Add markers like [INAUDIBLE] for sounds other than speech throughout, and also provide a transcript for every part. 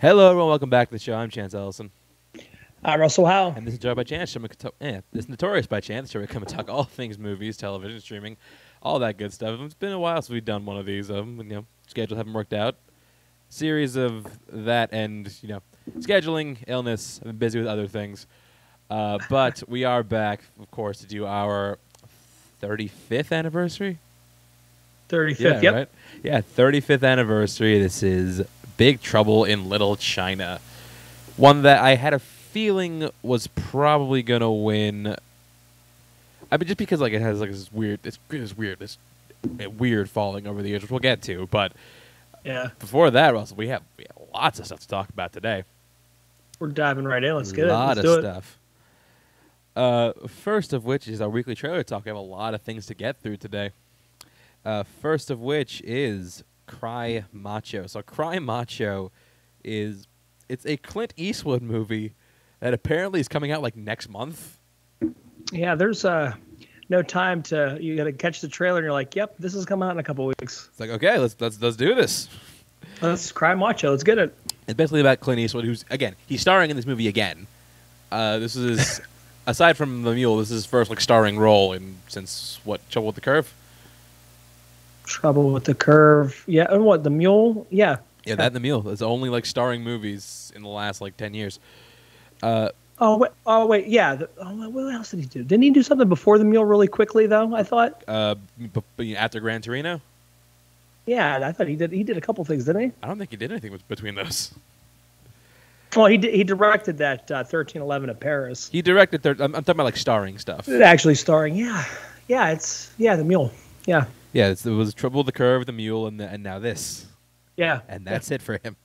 Hello, everyone. Welcome back to the show. I'm Chance Ellison, I'm Russell Howe. and this is Joy by Chance. Show we can talk- eh, this is Notorious by Chance. Show we come and talk all things movies, television, streaming, all that good stuff. It's been a while since we've done one of these. Um, you know, schedule haven't worked out. Series of that and you know, scheduling, illness. I've been busy with other things, uh, but we are back, of course, to do our 35th anniversary. 35th. Yeah, yep. right. Yeah, 35th anniversary. This is Big Trouble in Little China. One that I had a feeling was probably gonna win. I mean, just because like it has like this weird, it's, it's weird, this uh, weird falling over the years, which we'll get to. But Yeah. before that, Russell, we have, we have lots of stuff to talk about today. We're diving right in. Let's get it. lot Let's of stuff. Uh, first of which is our weekly trailer talk. We have a lot of things to get through today. Uh, first of which is Cry Macho. So Cry Macho is it's a Clint Eastwood movie that apparently is coming out like next month. Yeah, there's uh, no time to. You got to catch the trailer and you're like, yep, this is coming out in a couple weeks. It's like okay, let's let's let's do this. Let's cry macho. Let's get it. It's basically about Clint Eastwood, who's again he's starring in this movie again. Uh, this is [LAUGHS] aside from the Mule, this is his first like starring role in since what Trouble with the Curve. Trouble with the curve. Yeah. And what? The mule? Yeah. Yeah, that and the Mule. It's only like starring movies in the last like ten years. Uh, Oh wait. Oh wait. Yeah. The, oh, what else did he do? Didn't he do something before the mule really quickly though? I thought. uh, after Gran Torino, Yeah, I thought he did. He did a couple things, didn't he? I don't think he did anything between those. Well, he did, he directed that uh, 1311 of Paris. He directed. Third, I'm, I'm talking about like starring stuff. Actually, starring. Yeah. Yeah. It's yeah the mule. Yeah. Yeah, it was Trouble with the Curve, the Mule, and the, and now this, Yeah. and that's it for him.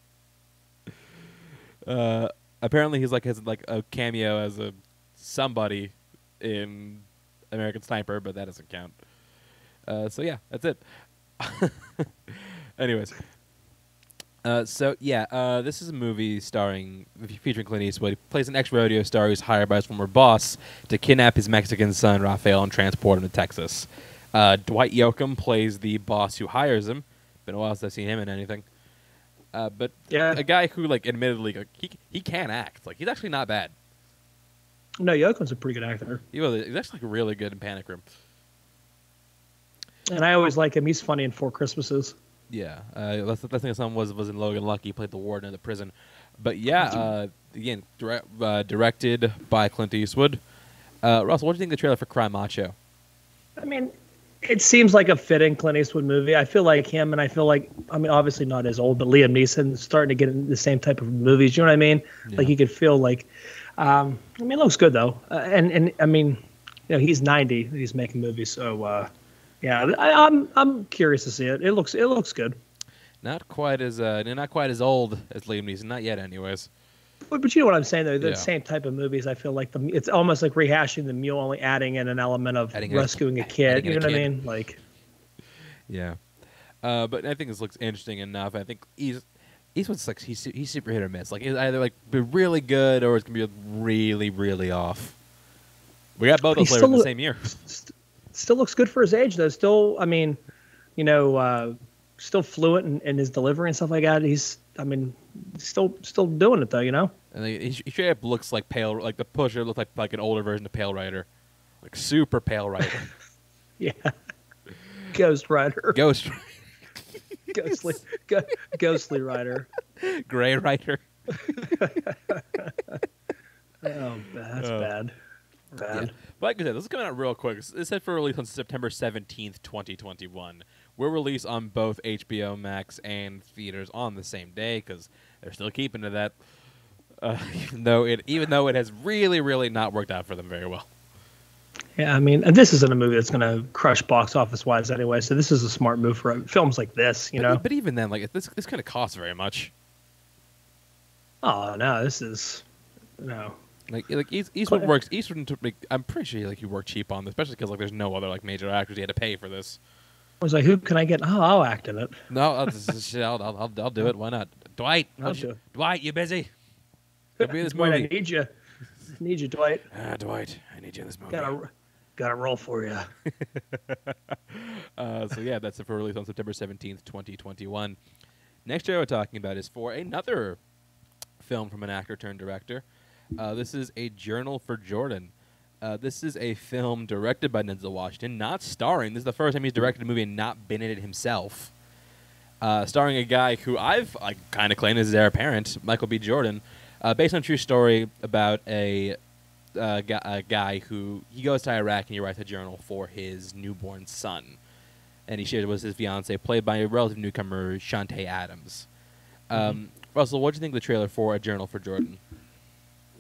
Uh, apparently he's like has like a cameo as a somebody in American Sniper, but that doesn't count. Uh, so yeah, that's it. [LAUGHS] Anyways, uh, so yeah, uh, this is a movie starring featuring Clint Eastwood. He plays an ex-rodeo star who's hired by his former boss to kidnap his Mexican son Rafael and transport him to Texas. Uh, Dwight Yoakam plays the boss who hires him. Been a while since I've seen him in anything. Uh, but Yeah. a guy who, like, admittedly, like, he he can act. Like, he's actually not bad. No, Yoakam's a pretty good actor. He was, he's actually like, really good in Panic Room. And I always like him. He's funny in Four Christmases. Yeah, uh, last, last thing I saw him was was in Logan Lucky. He played the warden in the prison. But yeah, uh, again, direct, uh, directed by Clint Eastwood. Uh, Russell, what do you think of the trailer for Cry Macho? I mean, it seems like a fitting Clint Eastwood movie. I feel like him, and I feel like, I mean, obviously not as old, but Liam Neeson starting to get in the same type of movies. You know what I mean? Like Yeah. you could feel like, um, I mean, it looks good though. Uh, and and I mean, you know, he's 90. He's making movies, so uh, yeah, I, I'm I'm curious to see it. It looks it looks good. Not quite as uh, not quite as old as Liam Neeson. Not yet, anyways. But, but you know what I'm saying though. The Yeah. same type of movies. I feel like the it's almost like rehashing the mule, only adding in an element of Adding rescuing a kid. You a know what I mean? Like, Yeah, uh, but I think this looks interesting enough. I think he's Eastwood's like he's he's super hit or miss. Like it's either like be really good or it's gonna be really really off. We got both those players in the same year. st- still looks good for his age though. Still, I mean, you know, uh, still fluent in, in his delivery and stuff like that. He's, I mean, still still doing it though. You know. And he, he straight up looks like pale, like the pusher looks like like an older version of Pale Rider, like super Pale Rider, [LAUGHS] Yeah. Ghost Rider, Ghost [LAUGHS] ghostly, go, ghostly Rider. Gray Rider. [LAUGHS] Oh, that's Uh, bad. Bad. Yeah. But like I said, this is coming out real quick. It's set for release on September 17th, 2021. We'll release on both HBO Max and theaters on the same day because they're still keeping to that. Uh, [LAUGHS] even though it, even though it has really, really not worked out for them very well. Yeah, I mean, and this isn't a movie that's going to crush box office wise anyway. So this is a smart move for films like this. You but, know. but even then, like this, this kind of costs very much. Oh no, this is no. Like, like East, Eastwood works. Eastwood, I'm pretty sure like he worked cheap on this, especially because like there's no other like major actors he had to pay for this. I was like, who can I get? Oh, I'll act in it. No, I'll, just- [LAUGHS] I'll, I'll, I'll, do it. Why not? Dwight, I'll do it. Dwight, you busy? [LAUGHS] Be in this Dwight, I need you. Need you, Dwight. Ah, Dwight, I need you in this movie. Got a got a role for you. [LAUGHS] Uh, so yeah, that's it for release on September seventeenth, twenty twenty one. Next show we're talking about is for another film from an actor turned director. Uh, this is a Journal for Jordan. Uh, this is a film directed by Denzel Washington, not starring. This is the first time he's directed a movie and not been in it himself. Uh, starring a guy who I've I kind of claimed as their parent, Michael B. Jordan, uh, based on a true story about a, uh, gu- a guy who he goes to Iraq and he writes a journal for his newborn son, and he shares it with his fiance, played by a relative newcomer, Chanté Adams. Um, Russell, what do you think of the trailer for A Journal for Jordan?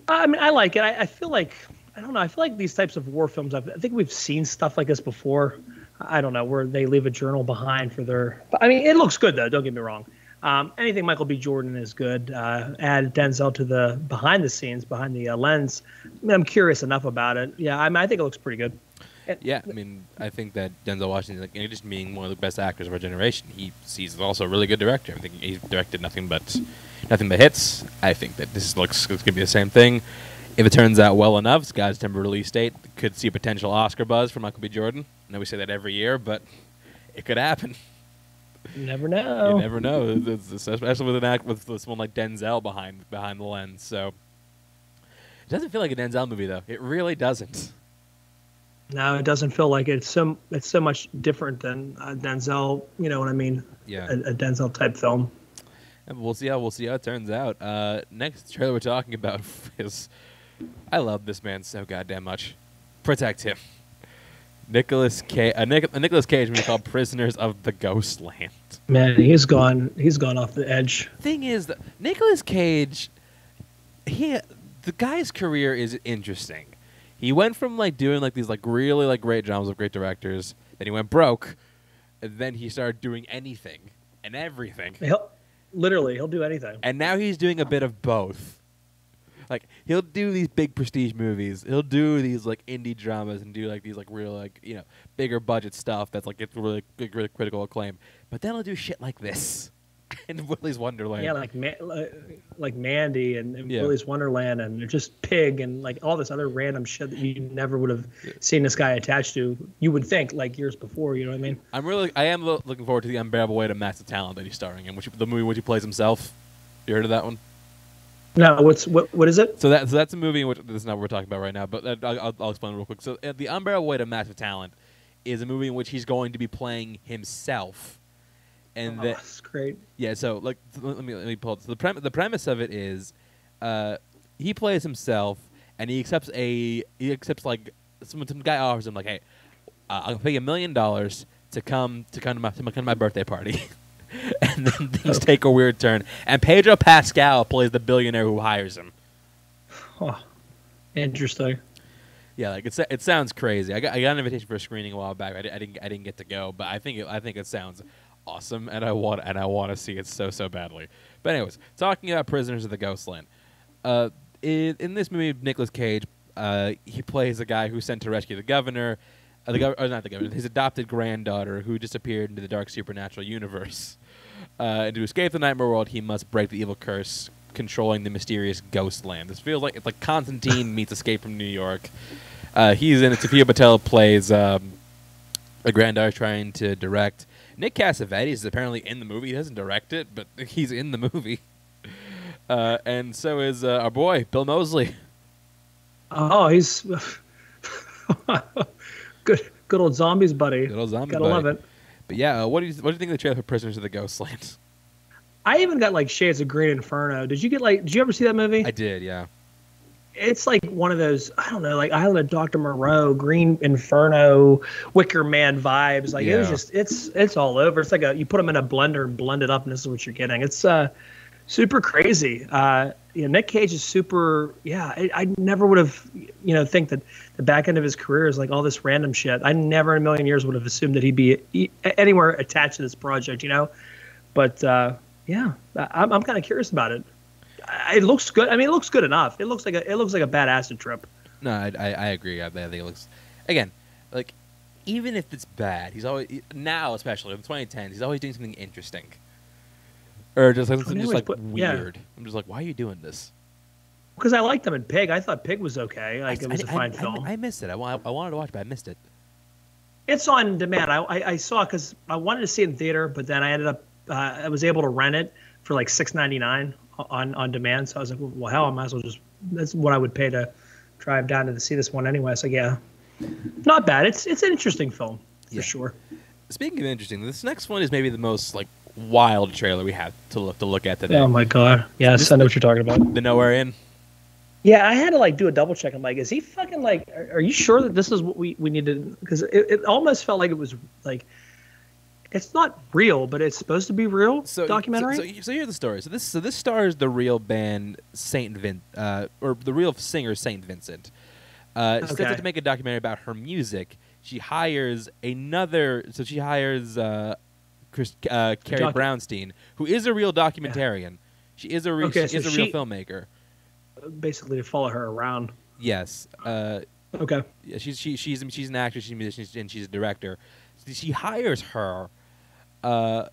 I mean, I like it. I, I feel like I don't know. I feel like these types of war films. I've, I think we've seen stuff like this before. I don't know where they leave a journal behind for their. But, I mean, it looks good though. Don't get me wrong. Um, anything Michael B. Jordan is good. Uh, add Denzel to the behind the scenes, behind the uh, lens. I mean, I'm curious enough about it. Yeah, I, mean, I think it looks pretty good. Yeah, I mean, I think that Denzel Washington, like, just being one of the best actors of our generation, he he's also a really good director. I think he's directed nothing but nothing but hits. I think that this looks it's gonna be the same thing. If it turns out well enough, Sky's Timber release date could see a potential Oscar buzz for Michael B. Jordan. I know we say that every year, but it could happen. You never know. You never know, It's- it's- especially with an act with someone like Denzel behind behind the lens. So it doesn't feel like a Denzel movie, though. It really doesn't. No, it doesn't feel like it. it's so. It's so much different than uh, Denzel. You know what I mean? Yeah. A, a Denzel type film. And we'll see how we'll see how it turns out. Uh, next trailer we're talking about [LAUGHS] is I love this man so goddamn much. Protect him. Nicolas Cage, a, uh, Nic- a Nicolas Cage movie called Prisoners of the Ghostland. Man, he's gone. He's gone off the edge. Thing is, Nicolas Cage, he the guy's career is interesting. He went from like doing like these like really like great dramas with great directors, then he went broke, and then he started doing anything and everything. He'll literally he'll do anything. and now he's doing a bit of both. Like he'll do these big prestige movies, he'll do these like indie dramas, and do like these like real like you know bigger budget stuff that's like gets really, really critical acclaim. But then he'll do shit like this [LAUGHS] in Willy's Wonderland. Yeah, like Ma- like, Mandy and, and Yeah. Willy's Wonderland and just Pig and like all this other random shit that you never would have seen this guy attached to. You would think like years before. You know what I mean? I'm really I am lo- looking forward to the unbearable weight of massive talent that he's starring in, which the movie which he plays himself. You heard of that one? No, what's what? What is it? So that so that's a movie in which this is not what we're talking about right now, but uh, I'll, I'll, I'll explain real quick. So uh, the unbearable weight of massive talent is a movie in which he's going to be playing himself, and oh, that that's great. yeah. So like let me let me pull it. So the prem- the premise of it is, uh, he plays himself and he accepts a he accepts like some some guy offers him like, hey, uh, I'll pay you a million dollars to come to come to my to come to my birthday party. [LAUGHS] [LAUGHS] and then things take a weird turn. And Pedro Pascal plays the billionaire who hires him. Oh, interesting. Yeah, like it, it sounds crazy. I got, I got an invitation for a screening a while back. I, I didn't I didn't get to go, but I think it, I think it sounds awesome, and I want and I want to see it so so badly. But anyways, talking about Prisoners of the Ghostland, uh, in, in this movie, Nicolas Cage, uh, he plays a guy who's sent to rescue the governor, uh, the gov- or not the governor, his adopted granddaughter who disappeared into the dark supernatural universe. Uh, and to escape the nightmare world, he must break the evil curse controlling the mysterious ghost land. This feels like it's like Constantine [LAUGHS] meets Escape from New York. Uh, he's in it. Sofia Boutella plays um, a granddaughter trying to direct. Nick Cassavetes is apparently in the movie. He doesn't direct it, but [LAUGHS] he's in the movie. Uh, and so is uh, our boy Bill Moseley. Oh, he's [LAUGHS] good. Good old zombies, buddy. Good old zombie Gotta buddy. love it. But yeah, uh, what do you what do you think of the trailer for Prisoners of the Ghostland? I even got like Shades of Green Inferno. Did you get like? Did you ever see that movie? I did, yeah. it's like one of those I don't know, like Island of Doctor Moreau, Green Inferno, Wicker Man vibes. Like it was just it's it's all over. It's like a you put them in a blender and blend it up, and this is what you're getting. It's uh super crazy. Uh, you know, Nick Cage is super. Yeah, I, I never would have you know think that the back end of his career is like all this random shit. I never in a million years would have assumed that he'd be anywhere attached to this project. You know, but uh, yeah, I'm I'm kind of curious about it. It looks good. I mean, it looks good enough. It looks like a it looks like a bad acid trip. No, I, I, I agree. I, I think it looks again like even if it's bad, he's always now especially in 2010, he's always doing something interesting. Or just like something just like put- yeah. weird. I'm just like, why are you doing this? Because I liked them in Pig. I thought Pig was okay. Like I, it was I- a fine I- film. I, missed it. I, I wanted to watch, it, but I missed it. it's on demand. I I, I saw because I wanted to see it in theater, but then I ended up uh, I was able to rent it for like six ninety nine on on demand. So I was like, well, hell, I might as well just. That's what I would pay to drive down to see this one anyway. So yeah, not bad. It's it's an interesting film for Yeah. sure. Speaking of interesting, this next one is maybe the most like wild trailer we have to look to look at today. Oh my god. Yes, I know what you're talking about. the Nowhere Inn. Yeah, I had to like do a double check. I'm like, is he fucking like? Are, are you sure that this is what we we needed? Because it, it almost felt like it was like, it's not real, but it's supposed to be real So documentary. So, so, so here's the story. So this so this stars the real band Saint Vin, uh, or the real singer Saint Vincent. Uh, she sets Okay. out to make a documentary about her music. She hires another. So she hires uh, Chris, uh, Carrie docu- Brownstein, who is a real documentarian. She is a real. Okay, she is a real she- filmmaker. Basically, to follow her around. Yes. Uh, Okay. Yeah, she's she, she's she's an actress, she's a musician, and she's a director. She hires her, uh,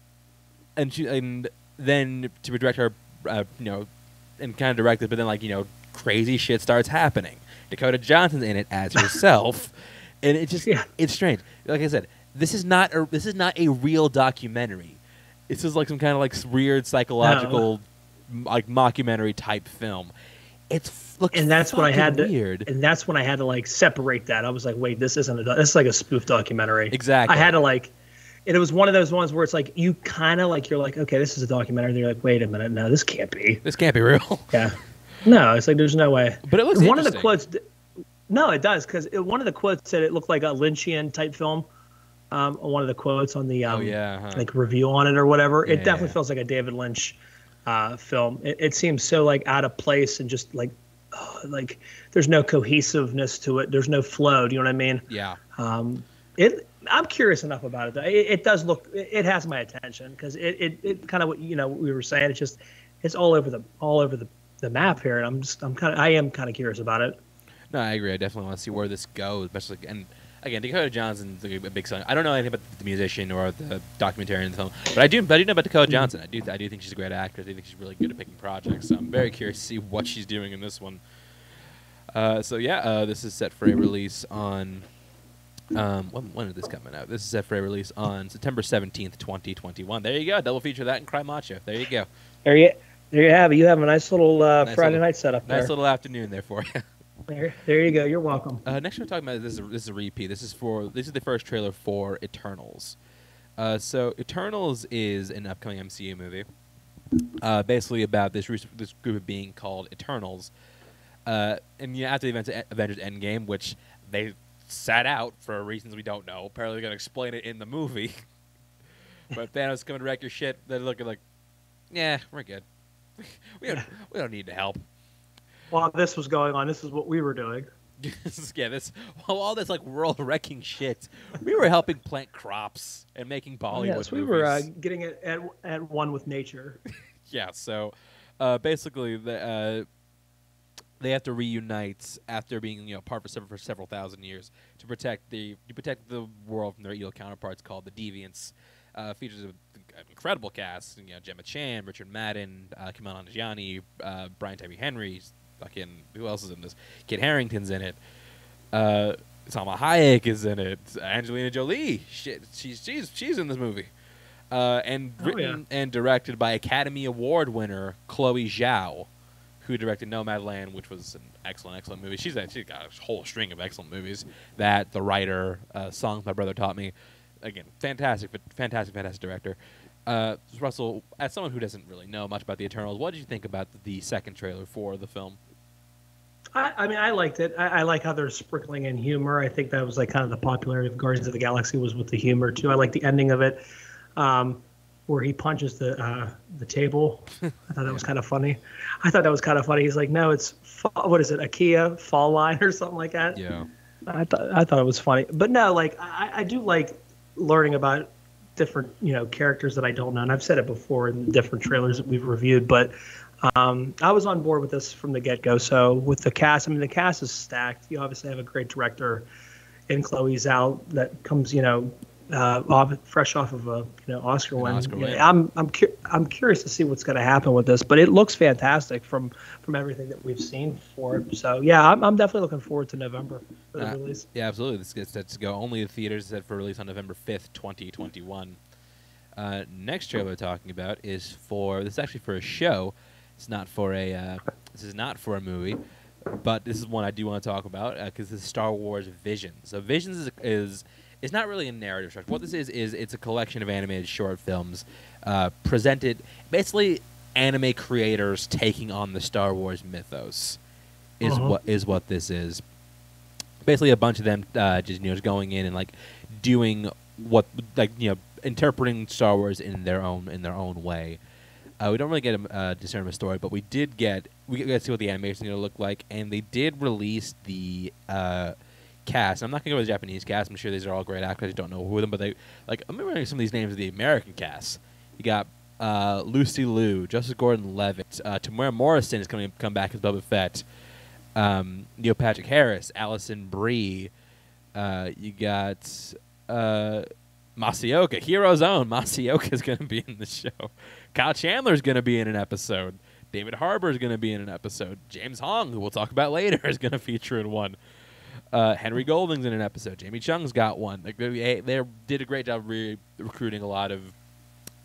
and she and then to direct her, uh, you know, and kind of direct it. But then like you know, crazy shit starts happening. Dakota Johnson's in it as [LAUGHS] herself, and it just Yeah. it's strange. Like I said, this is not a this is not a real documentary. This is like some kind of like weird psychological, m- like mockumentary type film. It's looks And that's when I had to. weird. And that's when I had to like separate that. I was like, wait, this isn't a. do- This is like a spoof documentary. Exactly. I had to like. And it was one of those ones where it's like you kind of like you're like, okay, this is a documentary. And you're like, wait a minute, no, this can't be. This can't be real. [LAUGHS] Yeah. No, it's like there's no way. But it looks one of the quotes. No, it does because one of the quotes said it looked like a Lynchian type film. Um, one of the quotes on the um, oh yeah, huh. like review on it or whatever. Yeah, it definitely yeah. feels like a David Lynch uh, film. It, it seems so like out of place and just like uh, like there's no cohesiveness to it. There's no flow. Do you know what I mean? yeah. Um, it. I'm curious enough about it though. It, it does look. It, it has my attention because it, it, it kind of what you know we were saying. It's just it's all over the all over the, the map here, and I'm just I'm kind of I am kind of curious about it. No, I agree. I definitely want to see where this goes, especially and again, Dakota Johnson's a a big son. I don't know anything about the musician or the documentary in the film, but I do. But I do know about Mm-hmm. Dakota Johnson. I do. I do think she's a great actress. I think she's really good at picking projects. So I'm very curious to see what she's doing in this one. Uh, so yeah, uh, this is set for a release on. Um, when, when is this coming out? This is set for a release on September seventeenth, twenty twenty one. There you go, double feature that and Cry Macho. There you go, There you there you have it. You have a nice little uh, Nice Friday little- night setup there. nice little afternoon there for you. [LAUGHS] there. There you go. You're welcome. Uh, next, we're talking about this is a, this is a repeat. This is for this is the first trailer for Eternals. Uh, so Eternals is an upcoming MCU movie, uh, basically about this this group of being called Eternals. Uh, and you know, after the events of Avengers Endgame, which they sat out for reasons we don't know. Apparently, they're gonna explain it in the movie. [LAUGHS] but Thanos coming to wreck your shit. They're looking like, yeah, we're good. [LAUGHS] we don't we don't need the help. While this was going on, this is what we were doing. [LAUGHS] yeah, this well, all this like world wrecking shit. We were helping plant crops and making Bollywood yes, we were uh, getting it at, at one with nature. [LAUGHS] yeah, so uh, basically, the, uh, they have to reunite after being you know apart for several, for several thousand years to protect the to protect the world from their evil counterparts called the Deviants. Uh, features an incredible cast, you know Gemma Chan, Richard Madden, uh, Kumail Nanjiani, uh, Brian Tyree Henry, fucking who else is in this? Kit Harington's in it. Uh, Salma Hayek is in it. Angelina Jolie, shit, she's she's she's in this movie. Uh, and Oh, yeah. written and directed by Academy Award winner Chloe Zhao, who directed Nomadland, which was an excellent, excellent movie. She's she's got a whole string of excellent movies. That The Rider, uh, songs my brother taught me. Again, fantastic, fantastic, fantastic director. Uh, Russell, as someone who doesn't really know much about the Eternals, what did you think about the second trailer for the film? I, I mean, I liked it. I, I like how they're sprinkling in humor. I think that was like kind of the popularity of Guardians of the Galaxy was with the humor too. I like the ending of it, um, where he punches the uh, the table. I thought that was [LAUGHS] kind of funny. I thought that was kind of funny. He's like, no, it's what is it, IKEA fall line or something like that. Yeah. I thought I thought it was funny, but no, like I, I do like learning about different you know characters that I don't know, and I've said it before in different trailers that we've reviewed. But um, I was on board with this from the get go. So with the cast, I mean the cast is stacked. You obviously have a great director in Chloe Zhao that comes you know uh, off, fresh off of a you know Oscar An win. Oscar You know, win. I'm I'm cu- I'm curious to see what's going to happen with this, but it looks fantastic from from everything that we've seen for it. So yeah, I'm I'm definitely looking forward to November for the Uh, release. Yeah, absolutely. This gets set to go only the theaters set for release on November fifth, twenty twenty one. Uh, next trailer we're talking about is for this is actually for a show It's not for a. Uh, this is not for a movie, but this is one I do want to talk about because this is Star Wars Visions. So Visions is, is it's not really a narrative structure. What this is is it's a collection of animated short films uh, presented basically anime creators taking on the Star Wars mythos is Uh-huh. what is what this is. Basically, a bunch of them uh, just you know just going in and like doing what like you know interpreting Star Wars in their own in their own way. Uh, we don't really get a uh, a story, but we did get we get to see what the animation is going to look like, and they did release the uh, cast. I'm not going to go with the Japanese cast. I'm sure these are all great actors. I don't know who them, but they like I'm remembering some of these names of the American cast. You got uh, Lucy Liu, Joseph Gordon-Levitt, uh, Temuera Morrison is coming come back as Boba Fett. Um, Neil Patrick Harris, Alison Brie. Uh, you got uh, Masi Oka, Hero's Own. Masi Oka is going to be in the show. Kyle Chandler is going to be in an episode. David Harbour is going to be in an episode. James Hong, who we'll talk about [LAUGHS] later, is going to feature in one. Uh, Henry Golding's in an episode. Jamie Chung's got one. Like they, they did a great job re- recruiting a lot of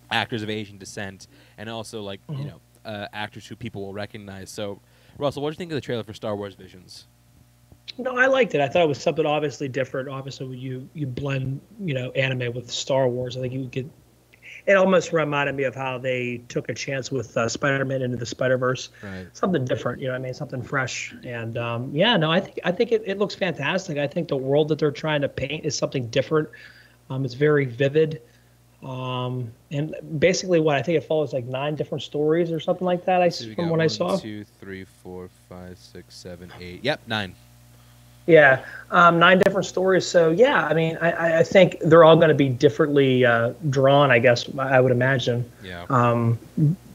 actors of Asian descent, and also like you Mhm. know uh, actors who people will recognize. So, Russell, what do you think of the trailer for Star Wars Visions? No, I liked it. I thought it was something obviously different. Obviously, when you you blend you know anime with Star Wars, I think you could. It almost reminded me of how they took a chance with uh, Spider-Man into the Spider-Verse. Right. Something different, you know what I mean? Something fresh. And um, yeah, no, I think I think it, it looks fantastic. I think the world that they're trying to paint is something different. Um, it's very vivid. Um, and basically, what I think it follows like nine different stories or something like that. I So from what I saw. two, three, four, five, six, seven, eight. Yep, nine. Yeah, um, nine different stories. So yeah, I mean, I- I, think they're all going to be differently uh, drawn. I guess I would imagine. Yeah. Um,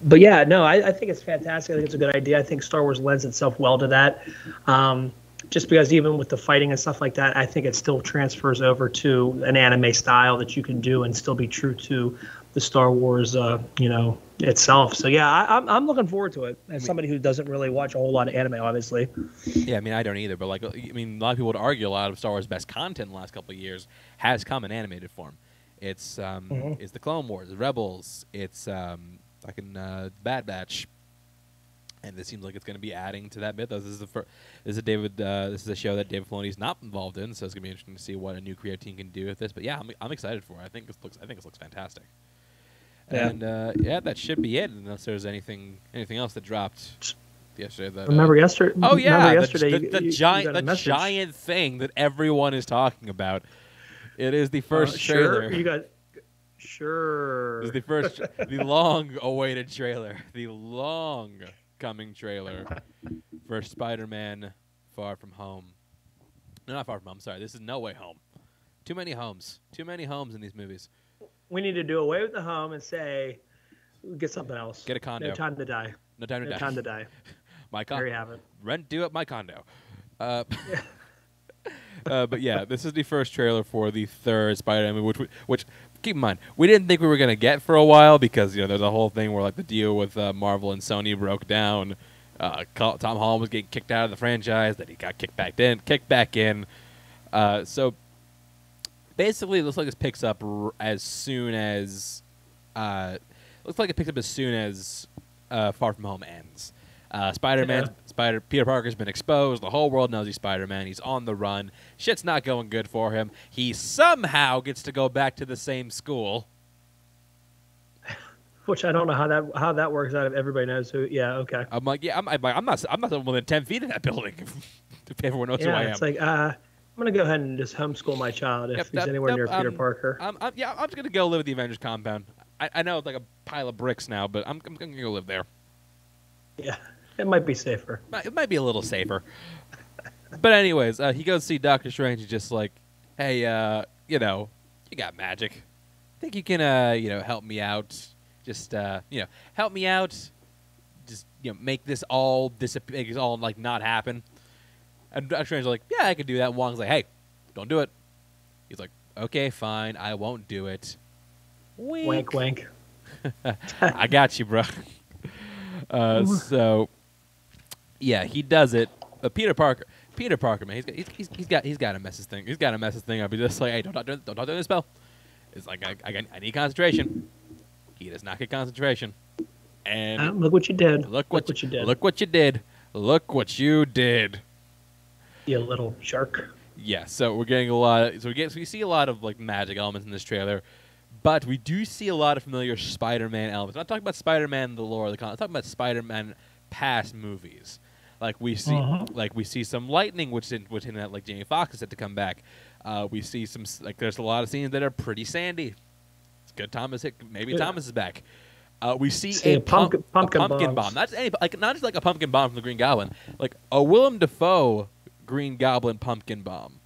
but yeah, no, I, I think it's fantastic. I think it's a good idea. I think Star Wars lends itself well to that. Um, just because even with the fighting and stuff like that, I think it still transfers over to an anime style that you can do and still be true to the Star Wars, uh, you know, itself. So yeah, I, I'm I'm looking forward to it. As somebody who doesn't really watch a whole lot of anime, obviously. Yeah, I mean, I don't either, but like, I mean, a lot of people would argue a lot of Star Wars' best content in the last couple of years has come in animated form. It's um, Mhm. it's the Clone Wars, the Rebels, it's um, fucking uh, Bad Batch, and it seems like it's going to be adding to that mythos. This is the first. This is a David. Uh, this is a show that David Filoni's not involved in, so it's going to be interesting to see what a new creative team can do with this. But yeah, I'm, I'm excited for it. I think this looks. I think this looks fantastic. Yeah. And uh, yeah, that should be it. Unless there's anything anything else that dropped yesterday. That, uh, Remember yesterday? Oh yeah, remember the- yesterday the, you- the you- you giant, the message. giant thing that everyone is talking about. It is the Uh, first sure, trailer. You got sure. It is the first, [LAUGHS] the long-awaited trailer, the long-coming trailer for Spider-Man: Far From Home. No, not Far From Home. Sorry, this is No Way Home. Too many homes. Too many homes in these movies. We need to do away with the home and say, get something else. Get a condo. No time to die. No time to No die. time to die. [LAUGHS] My condo. There you have it. rent due at my condo. Uh, [LAUGHS] [LAUGHS] uh, but yeah, this is the first trailer for the third Spider-Man movie, which, we- which keep in mind we didn't think we were gonna get for a while because you know there's a whole thing where like the deal with uh, Marvel and Sony broke down. Uh, Tom Holland was getting kicked out of the franchise, that he got kicked back in, kicked back in. Uh, so basically, it looks like this picks up r- as soon as uh, looks like it picks up as soon as uh, Far From Home ends. Uh, Spider-Man, Yeah. Spider Peter Parker's been exposed. The whole world knows he's Spider-Man. He's on the run. Shit's not going good for him. He somehow gets to go back to the same school. [LAUGHS] Which I don't know how that how that works out if everybody knows who. Yeah, okay. I'm like, yeah, I'm, I'm, I'm not, I'm not within ten feet of that [LAUGHS] building. if everyone knows who I yeah, am. it's like uh, I'm gonna go ahead and just homeschool my child if Yep, he's yep, anywhere near Peter um, Parker. I'm, I'm, yeah, I'm just gonna go live at the Avengers compound. I, I know it's like a pile of bricks now, but I'm, I'm gonna go live there. yeah, it might be safer. It might be a little safer. [LAUGHS] but anyways, uh, he goes to see Doctor Strange. He's just like, hey, uh, you know, you got magic. Think you can, uh, you know, help me out? Just, uh, you know, help me out. Just, you know, make this all disappear, make this all like not happen. And Doctor Strange's like, yeah, I can do that. And Wong's like, hey, don't do it. He's like, okay, fine, I won't do it. Wink, wink. wink. [LAUGHS] I got you, bro. [LAUGHS] Uh, so, yeah, he does it. But Peter Parker, Peter Parker, man, he's got, he's, he's, got, he's got to mess this thing. He's got to mess this thing up. He's just like, hey, don't talk, don't, don't talk during the spell. It's like I, I, I need concentration. He does not get concentration, And Uh, look what you did. look what, you did. Look what you did. Look what you did. You little shark. Yeah, so we're getting a lot. Of, so we get so we see a lot of like magic elements in this trailer, but we do see a lot of familiar Spider-Man elements. I'm not talking about Spider-Man the lore of the comic. I'm talking about Spider-Man past movies. Like we see, Uh-huh. like we see some lightning, which in, which in that like Jamie Foxx is set to come back. Uh, we see some like there's a lot of scenes that are pretty sandy. It's good. Thomas, hit, maybe Yeah. Thomas is back. Uh, we see, See a, a pumpkin- pump- a pumpkin pumpkin bomb. Not just any, like not just like a pumpkin bomb from the Green Goblin, like a Willem Dafoe Green Goblin pumpkin bomb.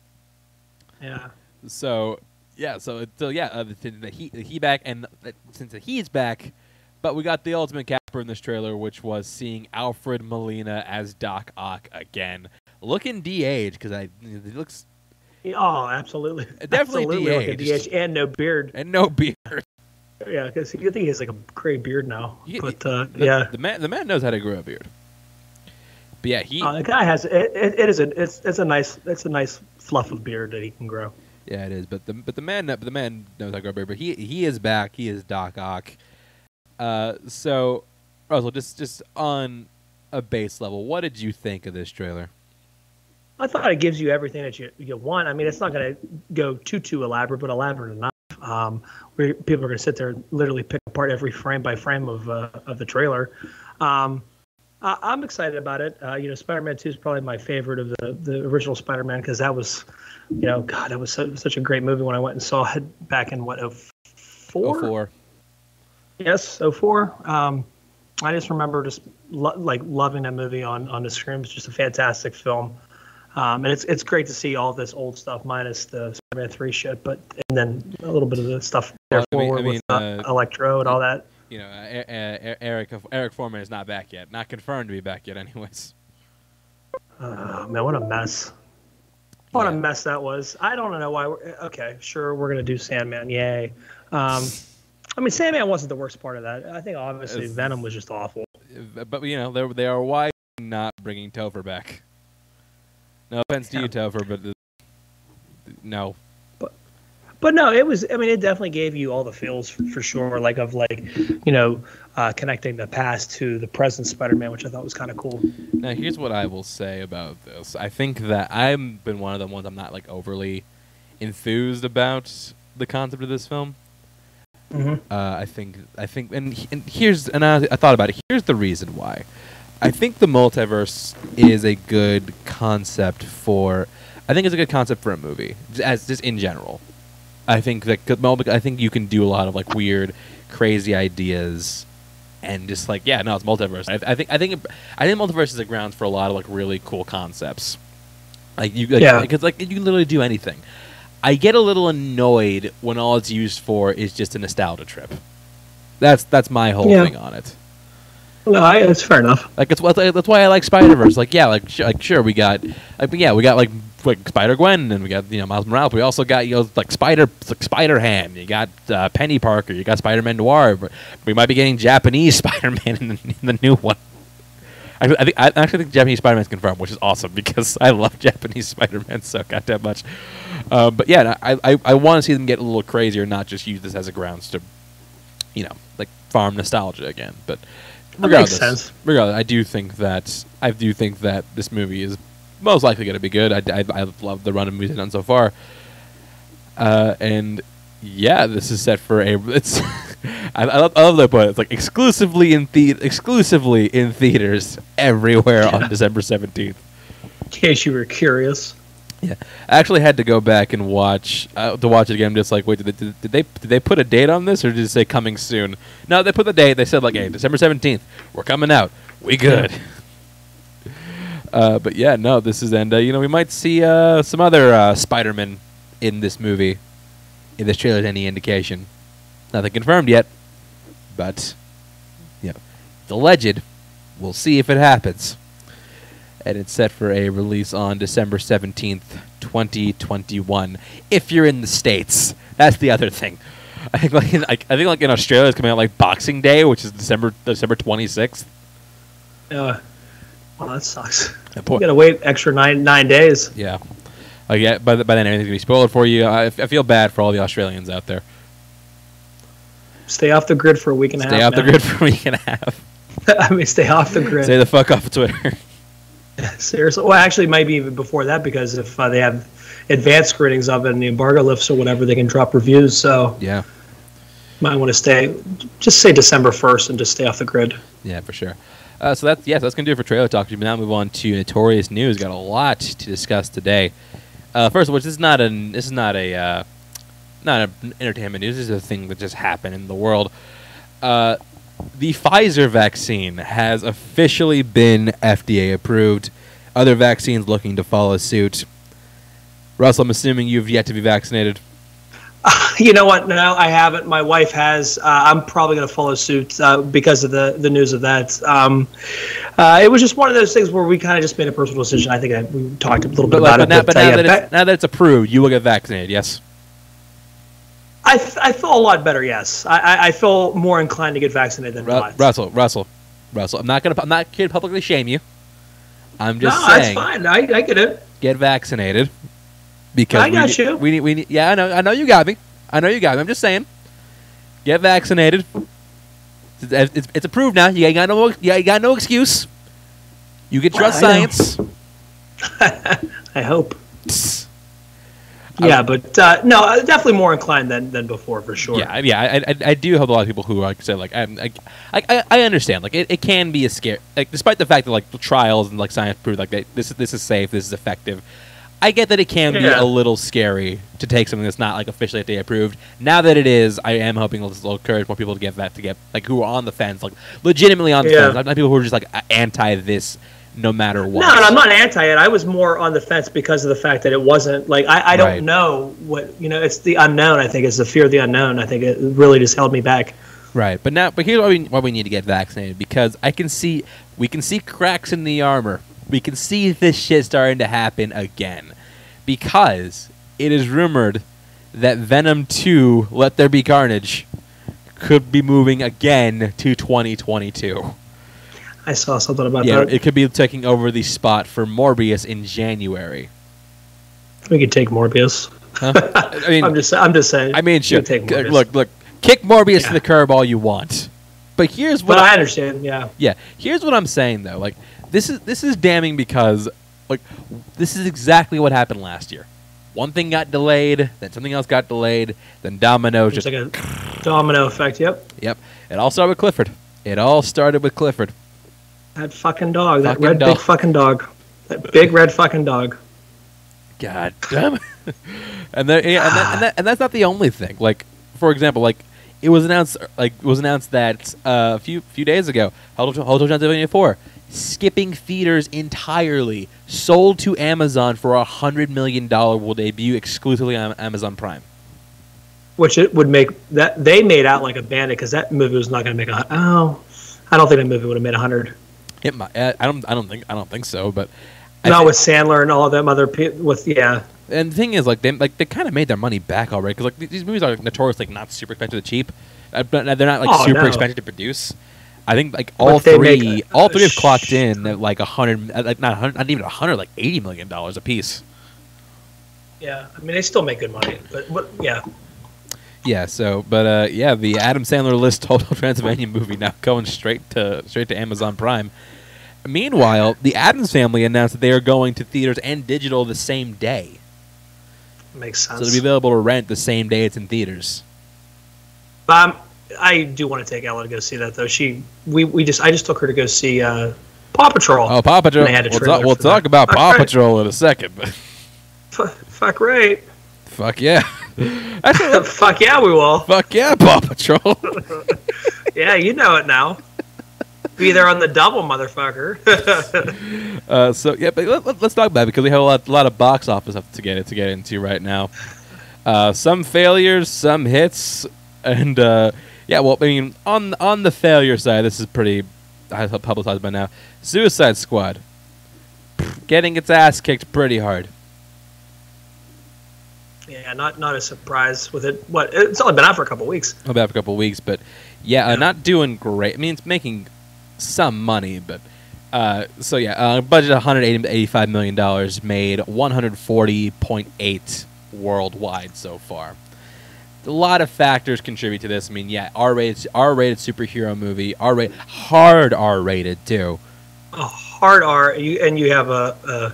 Yeah. So yeah, so it's so yeah, uh, the, the he the he back, and uh, since the he's back, but we got the ultimate capper in this trailer, which was seeing Alfred Molina as Doc Ock again, looking de-aged because I he looks Oh, absolutely. [LAUGHS] Definitely absolutely de-aged. And no beard. and no beard. Yeah, because you think he has like a gray beard now. But uh, The- yeah, the man the man knows how to grow a beard. But yeah, he uh, the guy has it, it, it is a it's it's a nice it's a nice fluff of beard that he can grow. Yeah, it is. But the but the man but the man knows how to grow beard. But he he is back. He is Doc Ock. Uh, so Russell, just just on a base level, what did you think of this trailer? I thought it gives you everything that you, you want. I mean, it's not going to go too too elaborate, but elaborate enough. Um, where people are going to sit there and literally pick apart every frame by frame of uh, of the trailer. Um, I, I'm excited about it. Uh, you know, Spider-Man Two is probably my favorite of the the original Spider-Man because that was, you know, God, that was so, such a great movie when I went and saw it back in what oh four. Oh, four. Yes, 04. Um, I just remember just lo- like loving that movie on on the screen. It's just a fantastic film, um, and it's it's great to see all this old stuff minus the Spider-Man three shit, but and then a little bit of the stuff there Well, I mean- forward I mean, with uh, uh, Electro and all that. You know, uh, Eric Eric Forman is not back yet. Not confirmed to be back yet, anyways. Oh, man, what a mess! What a mess that was. I don't know why. We're, okay, sure, we're gonna do Sandman. Yay. Um, I mean, Sandman wasn't the worst part of that. I think obviously It's- Venom was just awful. Uh, But you know, they they are why not bringing Topher back. No offense to you, Topher, but uh, no. But no, it was. I mean, it definitely gave you all the feels for, for sure, like of like, you know, uh, connecting the past to the present Spider-Man, which I thought was kind of cool. Now, here's what I will say about this. I think that I've been one of the ones I'm not like overly enthused about the concept of this film. Mm-hmm. Uh, I think I think and, and here's and I, I thought about it. Here's the reason why. I think the multiverse is a good concept for. I think it's a good concept for a movie, as just in general. I think that 'cause mul- I think you can do a lot of like weird, crazy ideas, and just like yeah, no, it's multiverse. I, I think I think it- I think multiverse is a grounds for a lot of like really cool concepts. Like you, like, Yeah. because like you can literally do anything. I get a little annoyed when all it's used for is just a nostalgia trip. That's that's my whole Yeah. thing on it. No, I, it's fair enough. Like it's that's why I like Spider Verse. Like yeah, like, sh- like sure we got like yeah we got like like Spider Gwen and we got you know Miles Morales. We also got you know like Spider like Spider Ham. You got uh, Peni Parker. You got Spider Man Noir. We might be getting Japanese [LAUGHS] Spider Man in, the- in the new one. I, I, think, I actually think Japanese Spider Man's confirmed, which is awesome [LAUGHS] because I love Japanese Spider Man so goddamn much. Uh, but yeah, I I, I want to see them get a little crazier, not just use this as a grounds to, you know, like farm nostalgia again. But regardless, makes sense. regardless, I do think that I do think that this movie is most likely going to be good. I, I, I love the run of movies done so far, uh, and yeah, this is set for a. [LAUGHS] It's I, I love I love that put. It's like exclusively in the exclusively in theaters everywhere on December seventeenth. In case you were curious. Yeah, I actually had to go back and watch uh, to watch it again. I'm just like, wait, did they, did, they did they put a date on this, or did it say coming soon? No, they put the date. They said like, hey, December seventeenth, we're coming out. We good. Uh, but yeah, no, this is and uh, you know we might see uh, some other uh, Spider-Man in this movie. If this trailer is any indication, nothing confirmed yet, but yeah, it's alleged. We'll see if it happens and it's set for a release on December 17th, 2021. If you're in the states, that's the other thing. I think like in, like, I think like in Australia it's coming out like Boxing Day, which is December December 26th. Uh, well, that sucks. And You gotta wait extra nine nine days. yeah. Like yeah, by, the, by then everything's gonna be spoiled for you. I, feel bad for all the Australians out there. Stay off the grid for a week and a Stay half. Stay off the grid for a week and a half. [LAUGHS] I mean, stay off the grid. Stay the fuck off of Twitter. [LAUGHS] Seriously. Well, actually, maybe even before that, because if uh, they have advanced screenings of it and the embargo lifts or whatever, they can drop reviews. So yeah. might want to stay, just say December 1st and just stay off the grid. Yeah, for sure. Uh, so that's yeah, so that's gonna do it for trailer talk. We now move on to notorious news. Got a lot to discuss today. Uh, first of which, this is not an this is not a uh, not an entertainment news. This is a thing that just happened in the world. Uh, the Pfizer vaccine has officially been FDA approved. Other vaccines looking to follow suit. Russell, I'm assuming you've yet to be vaccinated. [LAUGHS] You know what? No, I haven't. My wife has. Uh, I'm probably going to follow suit uh, because of the, the news of that. Um, uh, it was just one of those things where we kind of just made a personal decision. I think I, we talked a little bit But, about but it. now, but, but now, yeah, that now that it's approved, you will get vaccinated. Yes. I I feel a lot better. Yes, I, I, I feel more inclined to get vaccinated than Ru- not. Russell, Russell, Russell. I'm not gonna. I'm not here to publicly shame you. I'm no, just that's saying, fine. I, I get it. get vaccinated. Because I we got need- you. We need. We need. Yeah, I know. I know you got me. I know you got me. I'm just saying, get vaccinated. It's, it's, it's approved now. You got no. You got no excuse. You can trust I science. [LAUGHS] I hope. I- Yeah, but uh, no, uh, definitely more inclined than, than before for sure. Yeah, I- yeah, I, I, I do have a lot of people who, like I said, like I'm, I, I, I understand, like it, it can be a scare, like despite the fact that like the trials and like science prove like they, this is this is safe, this is effective. I get that it can be a little scary to take something that's not like officially FDA approved. Now that it is, I am hoping this will encourage more people to get that to get like who are on the fence, like legitimately on the fence, not, not people who are just like anti this no matter what. No, and I'm not anti it. I was more on the fence because of the fact that it wasn't like I, I don't Right. know what you know. It's the unknown. I think it's the fear of the unknown. I think it really just held me back. Right, but now, but here's why we, why we need to get vaccinated because I can see we can see cracks in the armor. We can see this shit starting to happen again because it is rumored that Venom 2 Let There Be Carnage could be moving again to 2022. I saw something about Yeah, that. it could be taking over the spot for Morbius in January. we could take Morbius. Huh? [LAUGHS] I mean, I'm just I'm just saying. I mean, sure. Look, look, kick Morbius to the curb all you want. But here's what but I understand. Yeah. Yeah, here's what I'm saying though. Like this is this is damning because like this is exactly what happened last year. One thing got delayed, then something else got delayed, then dominoes just like a domino effect. Yep. yep. It all started with Clifford. It all started with Clifford. That fucking dog. That Fucking red dog. big fucking dog. That big red fucking dog. God damn it. [LAUGHS] and then yeah, and, that, and, that, and that's not the only thing. Like for example, like it was announced like it was announced that uh, a few few days ago, Hotel Hotel Transylvania 4 skipping theaters entirely, sold to Amazon for a hundred million dollar will debut exclusively on Amazon Prime. Which it would make that they made out like a bandit because that movie was not going to make a. Oh, I don't think that movie would have made a hundred. It might, I don't I don't think I don't think so, but Not with Sandler and all of them other people. with yeah. and the thing is like they like they kind of made their money back already because like these movies are like, notoriously like, not super expensive to cheap, uh, but they're not like Oh, super no. expensive to produce. I think like But all they make three, all three have sh- clocked in at like a hundred, uh, like not hundred, not even a hundred, like eighty million dollars a piece. Yeah, I mean they still make good money, but what? Yeah, Yeah. So, but uh, yeah, the Adam Sandler list [LAUGHS] Hotel Transylvania movie now going straight to straight to Amazon Prime. Meanwhile, the Addams family announced that they are going to theaters and digital the same day, makes sense. so it'll be available to rent the same day it's in theaters. um, I do want to take Ella to go see that though. She we, we just I just took her to go see uh, Paw Patrol. Oh, Paw Patrol. They had a We'll, talk, we'll talk about Fuck Paw right. Patrol in a second, but F- fuck right. fuck yeah. [LAUGHS] Actually, [LAUGHS] fuck yeah, we will. fuck yeah, Paw Patrol. [LAUGHS] Yeah, you know it now. Be there on the double, motherfucker. uh, so yeah, but let, us talk about it because we have a lot, a lot of box office stuff to get to get into right now. Uh, some failures, some hits, and uh, yeah. Well, I mean, on on the failure side, this is pretty publicized by now. Suicide Squad getting its ass kicked pretty hard. yeah, not not a surprise with it. What? It's only been out for a couple weeks. I'll be out for a couple weeks, but yeah, Uh, not doing great. I mean, it's making some money, but uh, so yeah, uh, budget 185 million dollars, made 140.8 worldwide so far. A lot of factors contribute to this. I mean, yeah, R-rated, R-rated superhero movie, R-rated, hard R-rated too. A hard R, you, and you have a, a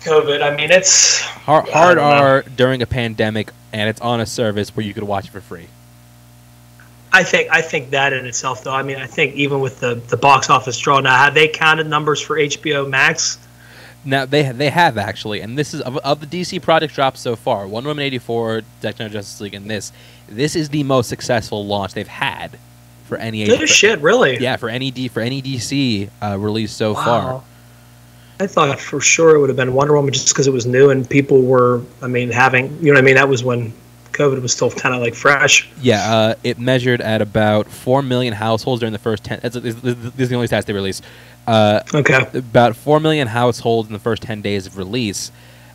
COVID. I mean, it's hard, hard R during a pandemic, and it's on a service where you could watch it for free. I think I think that in itself, though. I mean, I think even with the the box office draw now, have they counted numbers for HBO Max? Now they they have actually, and this is of, of the DC project drops so far. Wonder Woman eighty four, Snyder Justice League, and this this is the most successful launch they've had for any. Good shit, really? Yeah, for any D for any DC uh, release so wow. far. I thought for sure it would have been Wonder Woman just because it was new and people were, I mean, having, you know what I mean? That was when COVID was still kind of like fresh. Yeah, uh, it measured at about 4 million households during the first 10. This, this, this is the only stats they released. Uh, okay. About 4 million households in the first 10 days of release,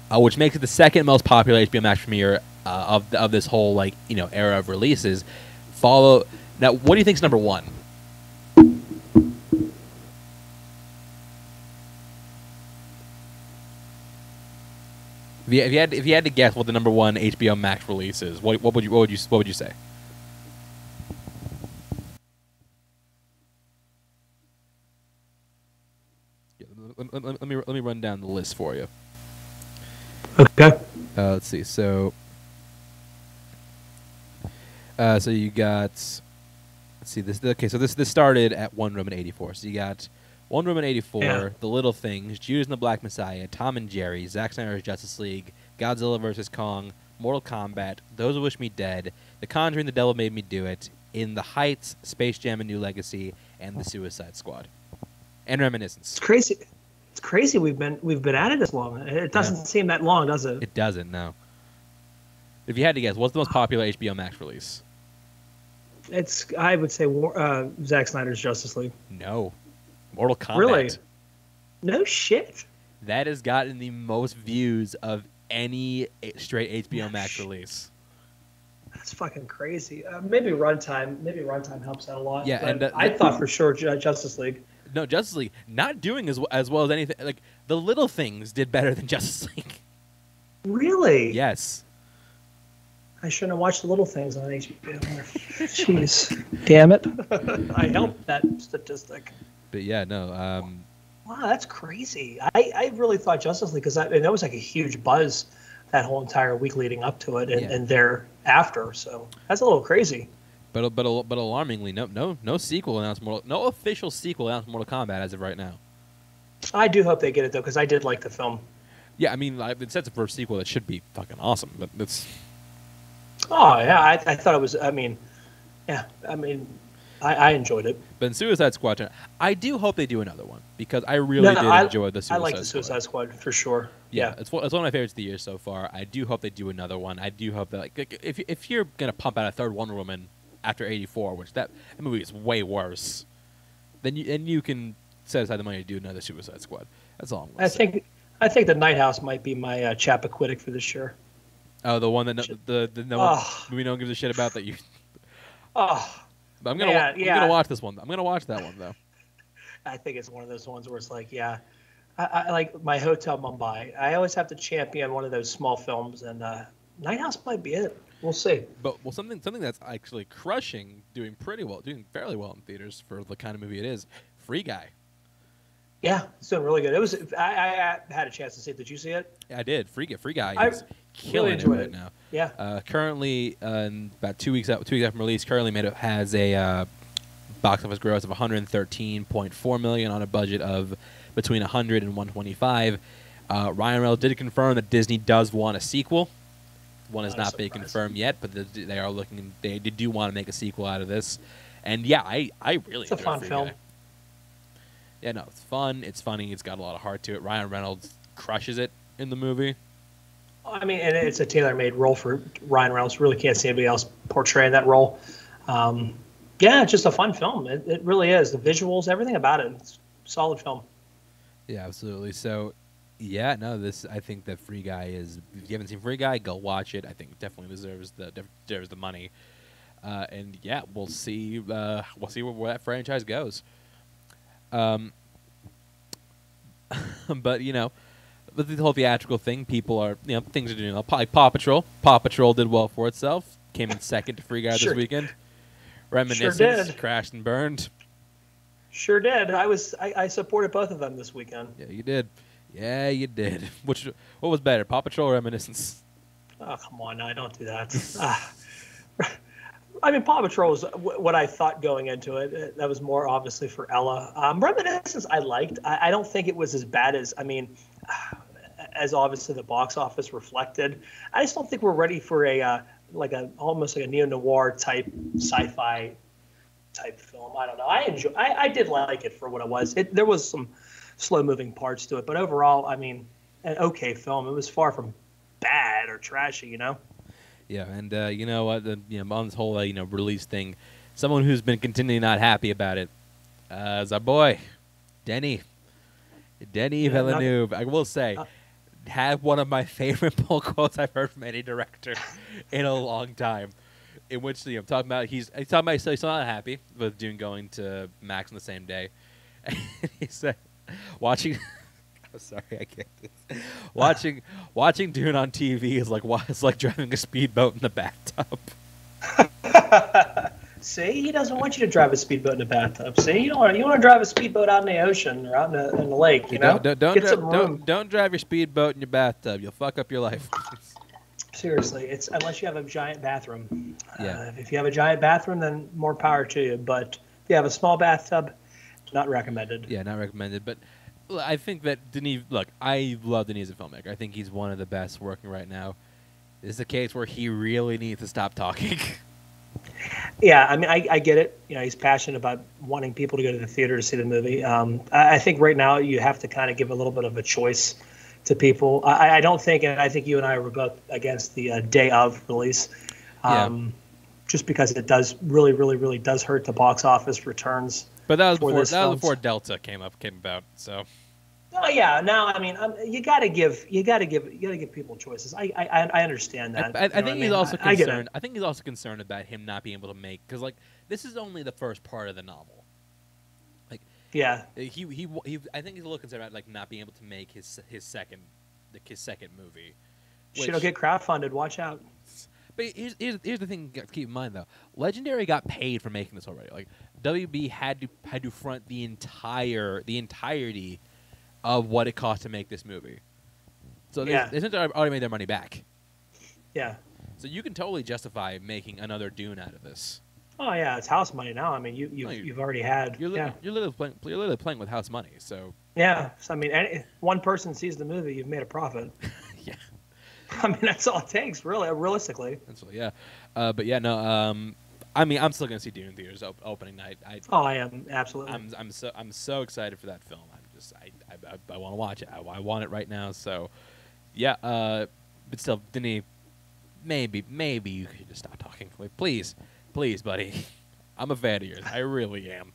uh, which makes it the second most popular HBO Max premiere uh, of, of this whole, like, you know, era of releases. Follow. Now, what do you think is number one? If you, if you had if you had to guess what the number one HBO Max release is, what, what would you what would you what would you say? Yeah, let, let, let, me let me run down the list for you. Okay. Uh, let's see. So, uh, so you got. Let's see this. Okay, so this this started at Wonder Woman eighty four. So you got Wonder Woman 84, yeah. The Little Things, Judas and the Black Messiah, Tom and Jerry, Zack Snyder's Justice League, Godzilla vs. Kong, Mortal Kombat, Those Who Wish Me Dead, The Conjuring, The Devil Made Me Do It, In the Heights, Space Jam: A New Legacy, and The Suicide Squad, and Reminiscence. It's crazy. It's crazy. We've been we've been at it this long. It doesn't yeah. seem that long, does it? It doesn't. No. If you had to guess, what's the most popular HBO Max release? It's I would say uh, Zack Snyder's Justice League. No, Mortal Kombat. Really? No shit. That has gotten the most views of any straight HBO Max release. That's fucking crazy. Uh, maybe runtime. Maybe runtime helps out a lot. Yeah, and uh, I thought for sure Justice League. No, Justice League not doing as as well as anything. Like the little things did better than [LAUGHS] Justice League. Really? Yes. I shouldn't have watched the little things on HBO. [LAUGHS] Jeez, damn it! [LAUGHS] I helped that statistic but yeah, no. Um, wow, that's crazy. I, I really thought Justice League because that, that was like a huge buzz that whole entire week leading up to it and, yeah. and thereafter. So that's a little crazy. But but but alarmingly, no no no sequel announced Mortal, no official sequel announced Mortal Kombat as of right now. I do hope they get it though because I did like the film. Yeah, I mean, it sets up for a sequel that should be fucking awesome, but it's. Oh yeah, I, I thought it was. I mean, yeah, I mean, I, I enjoyed it. But in Suicide Squad, I do hope they do another one because I really no, did I, enjoy the Suicide Squad. I like the Suicide Squad, Squad for sure. Yeah, yeah, it's one, it's one of my favorites of the year so far. I do hope they do another one. I do hope that like if if you're gonna pump out a third Wonder Woman after '84, which that, that movie is way worse, then you and you can set aside the money to do another Suicide Squad. That's all. i say. think I think the Night House might be my uh, Chappaquiddick for this year. Oh, the one that no, the the no oh. one, movie no one gives a shit about that you. Oh, but I'm gonna yeah, wa- yeah. I'm gonna watch this one. I'm gonna watch that one though. [LAUGHS] I think it's one of those ones where it's like, yeah, I, I, like my Hotel Mumbai. I always have to champion one of those small films, and uh, Night House might be it. We'll see. But well, something something that's actually crushing, doing pretty well, doing fairly well in theaters for the kind of movie it is. Free Guy. Yeah, it's doing really good. It was. I, I had a chance to see it. Did you see it? I did. Free Guy. Free Guy is killing really it right it. now. Yeah. Uh, currently, uh, about two weeks out, two weeks after release, currently made a, has a uh, box office gross of 113.4 million on a budget of between 100 and 125. Uh, Ryan Reynolds did confirm that Disney does want a sequel. One has not been confirmed yet, but they are looking. They, they do want to make a sequel out of this, and yeah, I I really. It's a fun film. Guy. Yeah, no, it's fun. It's funny. It's got a lot of heart to it. Ryan Reynolds crushes it in the movie. I mean, and it's a tailor-made role for Ryan Reynolds. Really can't see anybody else portraying that role. Um, yeah, it's just a fun film. It, it really is. The visuals, everything about it. It's solid film. Yeah, absolutely. So, yeah, no, this I think that Free Guy is. If you haven't seen Free Guy, go watch it. I think it definitely deserves the deserves the money. Uh, and yeah, we'll see. Uh, we'll see where, where, that franchise goes. Um, [LAUGHS] but you know, with the whole theatrical thing, people are you know things are doing well. Like Paw Patrol. Paw Patrol did well for itself. Came in second to Free Guy Sure. this weekend. Reminiscence did. crashed and burned. Sure did. I was I, I supported both of them this weekend. Yeah, you did. Yeah, you did. [LAUGHS] Which what was better, Paw Patrol or Reminiscence? Oh come on, no, I don't do that. [LAUGHS] Ah. I mean, Paw Patrol was wh- what I thought going into it. Uh, That was more obviously for Ella. Um, Reminiscence, I liked. I, I don't think it was as bad as I mean, [SIGHS] as obviously the box office reflected. I just don't think we're ready for a uh, like a almost like a neo noir type sci-fi type film. I don't know. I enjoy. I, I did like it for what it was. It there was some slow moving parts to it, but overall, I mean, an okay film. It was far from bad or trashy. You know. Yeah, and uh, you know what? The, you know, on this whole uh, you know release thing, someone who's been continually not happy about it uh, is our boy, Denny. Denny Yeah, not- Villeneuve. I will say, uh, had one of my favorite [LAUGHS] pull quotes I've heard from any director [LAUGHS] in a long time. In which you know, I'm talking about he's he's talking about he's not happy with Dune going to Max on the same day. [LAUGHS] And he said, [LAUGHS] watching. [LAUGHS] I'm sorry, I can't. do this. [LAUGHS] Watching watching Dune on TV is like it's like driving a speedboat in the bathtub. See, he doesn't want you to drive a speedboat in a bathtub. See, you don't want you want to drive a speedboat out in the ocean or out in the, in the lake. You know, don't don't, get dri- some room. don't don't drive your speedboat in your bathtub. You'll fuck up your life. Seriously, it's unless you have a giant bathroom. Yeah. Uh, if you have a giant bathroom, then more power to you. But if you have a small bathtub, not recommended. Yeah, not recommended. But I think that Denis. Look, I love Denis as a filmmaker. I think he's one of the best working right now. This is a case where he really needs to stop talking. [LAUGHS] Yeah, I mean, I, I get it. You know, he's passionate about wanting people to go to the theater to see the movie. Um, I, I think right now you have to kind of give a little bit of a choice to people. I, I don't think, and I think you and I were both against the uh, day of release, Yeah. um, just because it does really, really, really does hurt the box office returns. But that was For before that was before Delta came up came about. So Oh yeah, now I mean, um, you got to give, you got to give, you got to give people choices. I, I, I- I understand that. I, I what think he's mean? also I- I concerned. I, think he's also concerned about him not being able to make because like this is only the first part of the novel. Like, yeah, He, he he I think he's a little concerned about like not being able to make his his second like his second movie. shit'll which- get crowdfunded. Watch out. [LAUGHS] But here's, here's, here's the thing to keep in mind though. Legendary got paid for making this already. Like WB had to had to front the entire the entirety of what it cost to make this movie. So they Yeah. they essentially already made their money back. Yeah. So you can totally justify making another Dune out of this. Oh yeah, it's house money now. I mean, you you've, No, you've already had. You're, li- yeah. you're literally playing you're literally playing with house money. So Yeah, so, I mean, any, one person sees the movie, you've made a profit. [LAUGHS] [LAUGHS] I mean, that's all it takes, really, realistically. that's what, yeah. Uh, but yeah, no. Um, I mean, I'm still gonna see Dune in theaters op- opening night. I Oh, I am absolutely. I'm I'm so I'm so excited for that film. I'm just I I, I, I want to watch it. I, I want it right now. So, yeah. Uh, but still, Denis, maybe maybe you could just stop talking. Like, please, please, buddy. [LAUGHS] I'm a fan of yours. I really am.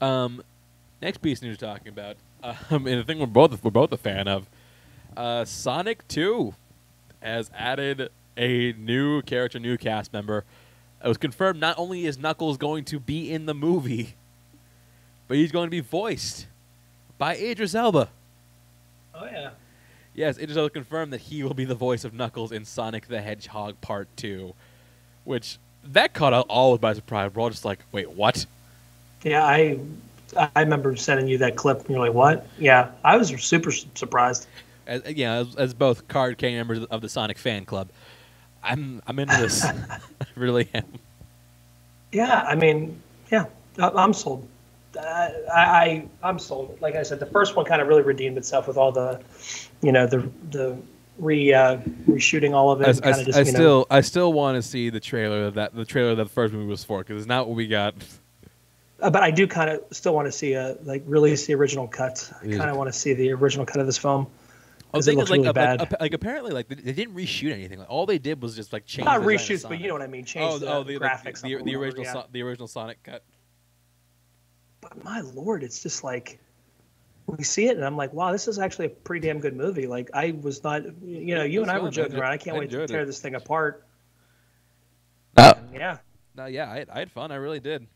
Um, next piece of news we're talking about, [LAUGHS] um, and the thing we're both we're both a fan of, uh, Sonic Two has added a new character, new cast member. It was confirmed not only is Knuckles going to be in the movie, but he's going to be voiced by Idris Elba. oh yeah. Yes, Idris Elba confirmed that he will be the voice of Knuckles in Sonic the Hedgehog Part 2, which that caught us all by surprise. We're all just like, wait, what? Yeah, I I remember sending you that clip, and you're like, "What?" Yeah, I was super surprised. As, yeah, as, as both card carrying members of the Sonic fan club, I'm I'm into this. I [LAUGHS] [LAUGHS] really am. Yeah, I mean, yeah, I'm sold. Uh, I, I I'm sold. Like I said, the first one kind of really redeemed itself with all the, you know, the the re uh, reshooting all of it. I, I- just, I you know- still I still want to see the trailer that the trailer that the first movie was for because it's not what we got. Uh, but I do kind of still want to see a like release the original cut. I kind of want to see the original cut of this film. I was 'Cause it thinking looks like, really uh, like, bad. uh, like apparently like they, they didn't reshoot anything. Like all they did was just like change. Not the design of reshoots, but you know what I mean. Change oh, the, oh, the, like, graphics. the, of the, it or whatever, original yeah. so, the original Sonic cut. But my lord, it's just like we see it, and I'm like, wow, this is actually a pretty damn good movie. Like I was not, you know, you It was and I were joking enjoy- around. I can't I wait to tear it. this thing apart. No, Yeah, no, yeah, I, I had fun. I really did.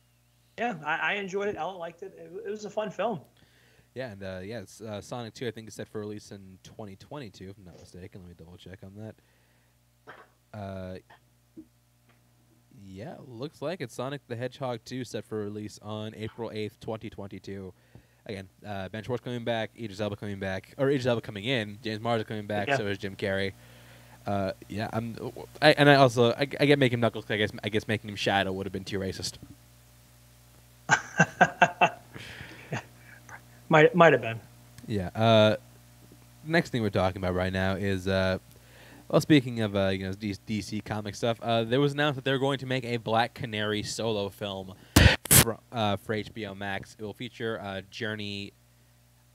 yeah, I, I enjoyed it. Ella liked it. it. It was a fun film. Yeah, and uh, yeah, it's, uh, Sonic 2 I think is set for release in 2022, if I'm not mistaken. Let me double check on that. Uh, yeah, looks like it's Sonic the Hedgehog 2 set for release on April 8th, 2022. Again, uh, Ben Schwartz coming back, Idris Elba coming back, or Idris Elba coming in, James Marsden coming back, Yeah. so is Jim Carrey. Uh, yeah, I'm, I, and I also I, I get making Knuckles. I guess I guess making him Shadow would have been too racist. [LAUGHS] Might might have been. Yeah. Uh, next thing we're talking about right now is, uh, well, speaking of uh, you know DC comic stuff, uh, there was announced that they're going to make a Black Canary solo film for, uh, for HBO Max. It will feature uh, Jurnee.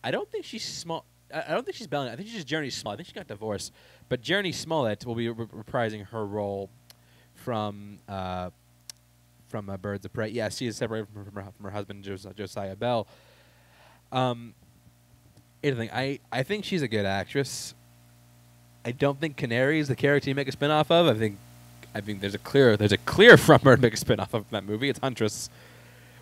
I don't think she's small. I don't think she's Bella. I think she's just Jurnee Small. I think she got divorced, but Jurnee Smollett will be re- reprising her role from uh, from uh, Birds of Prey. Yeah, she is separated from her, from her, from her husband Jos- Josiah Bell. Um, here's the thing. I, I think she's a good actress. I don't think Canary is the character you make a spin-off of. I think I think there's a clear there's a clear [LAUGHS] front to make a spin-off of that movie. It's Huntress,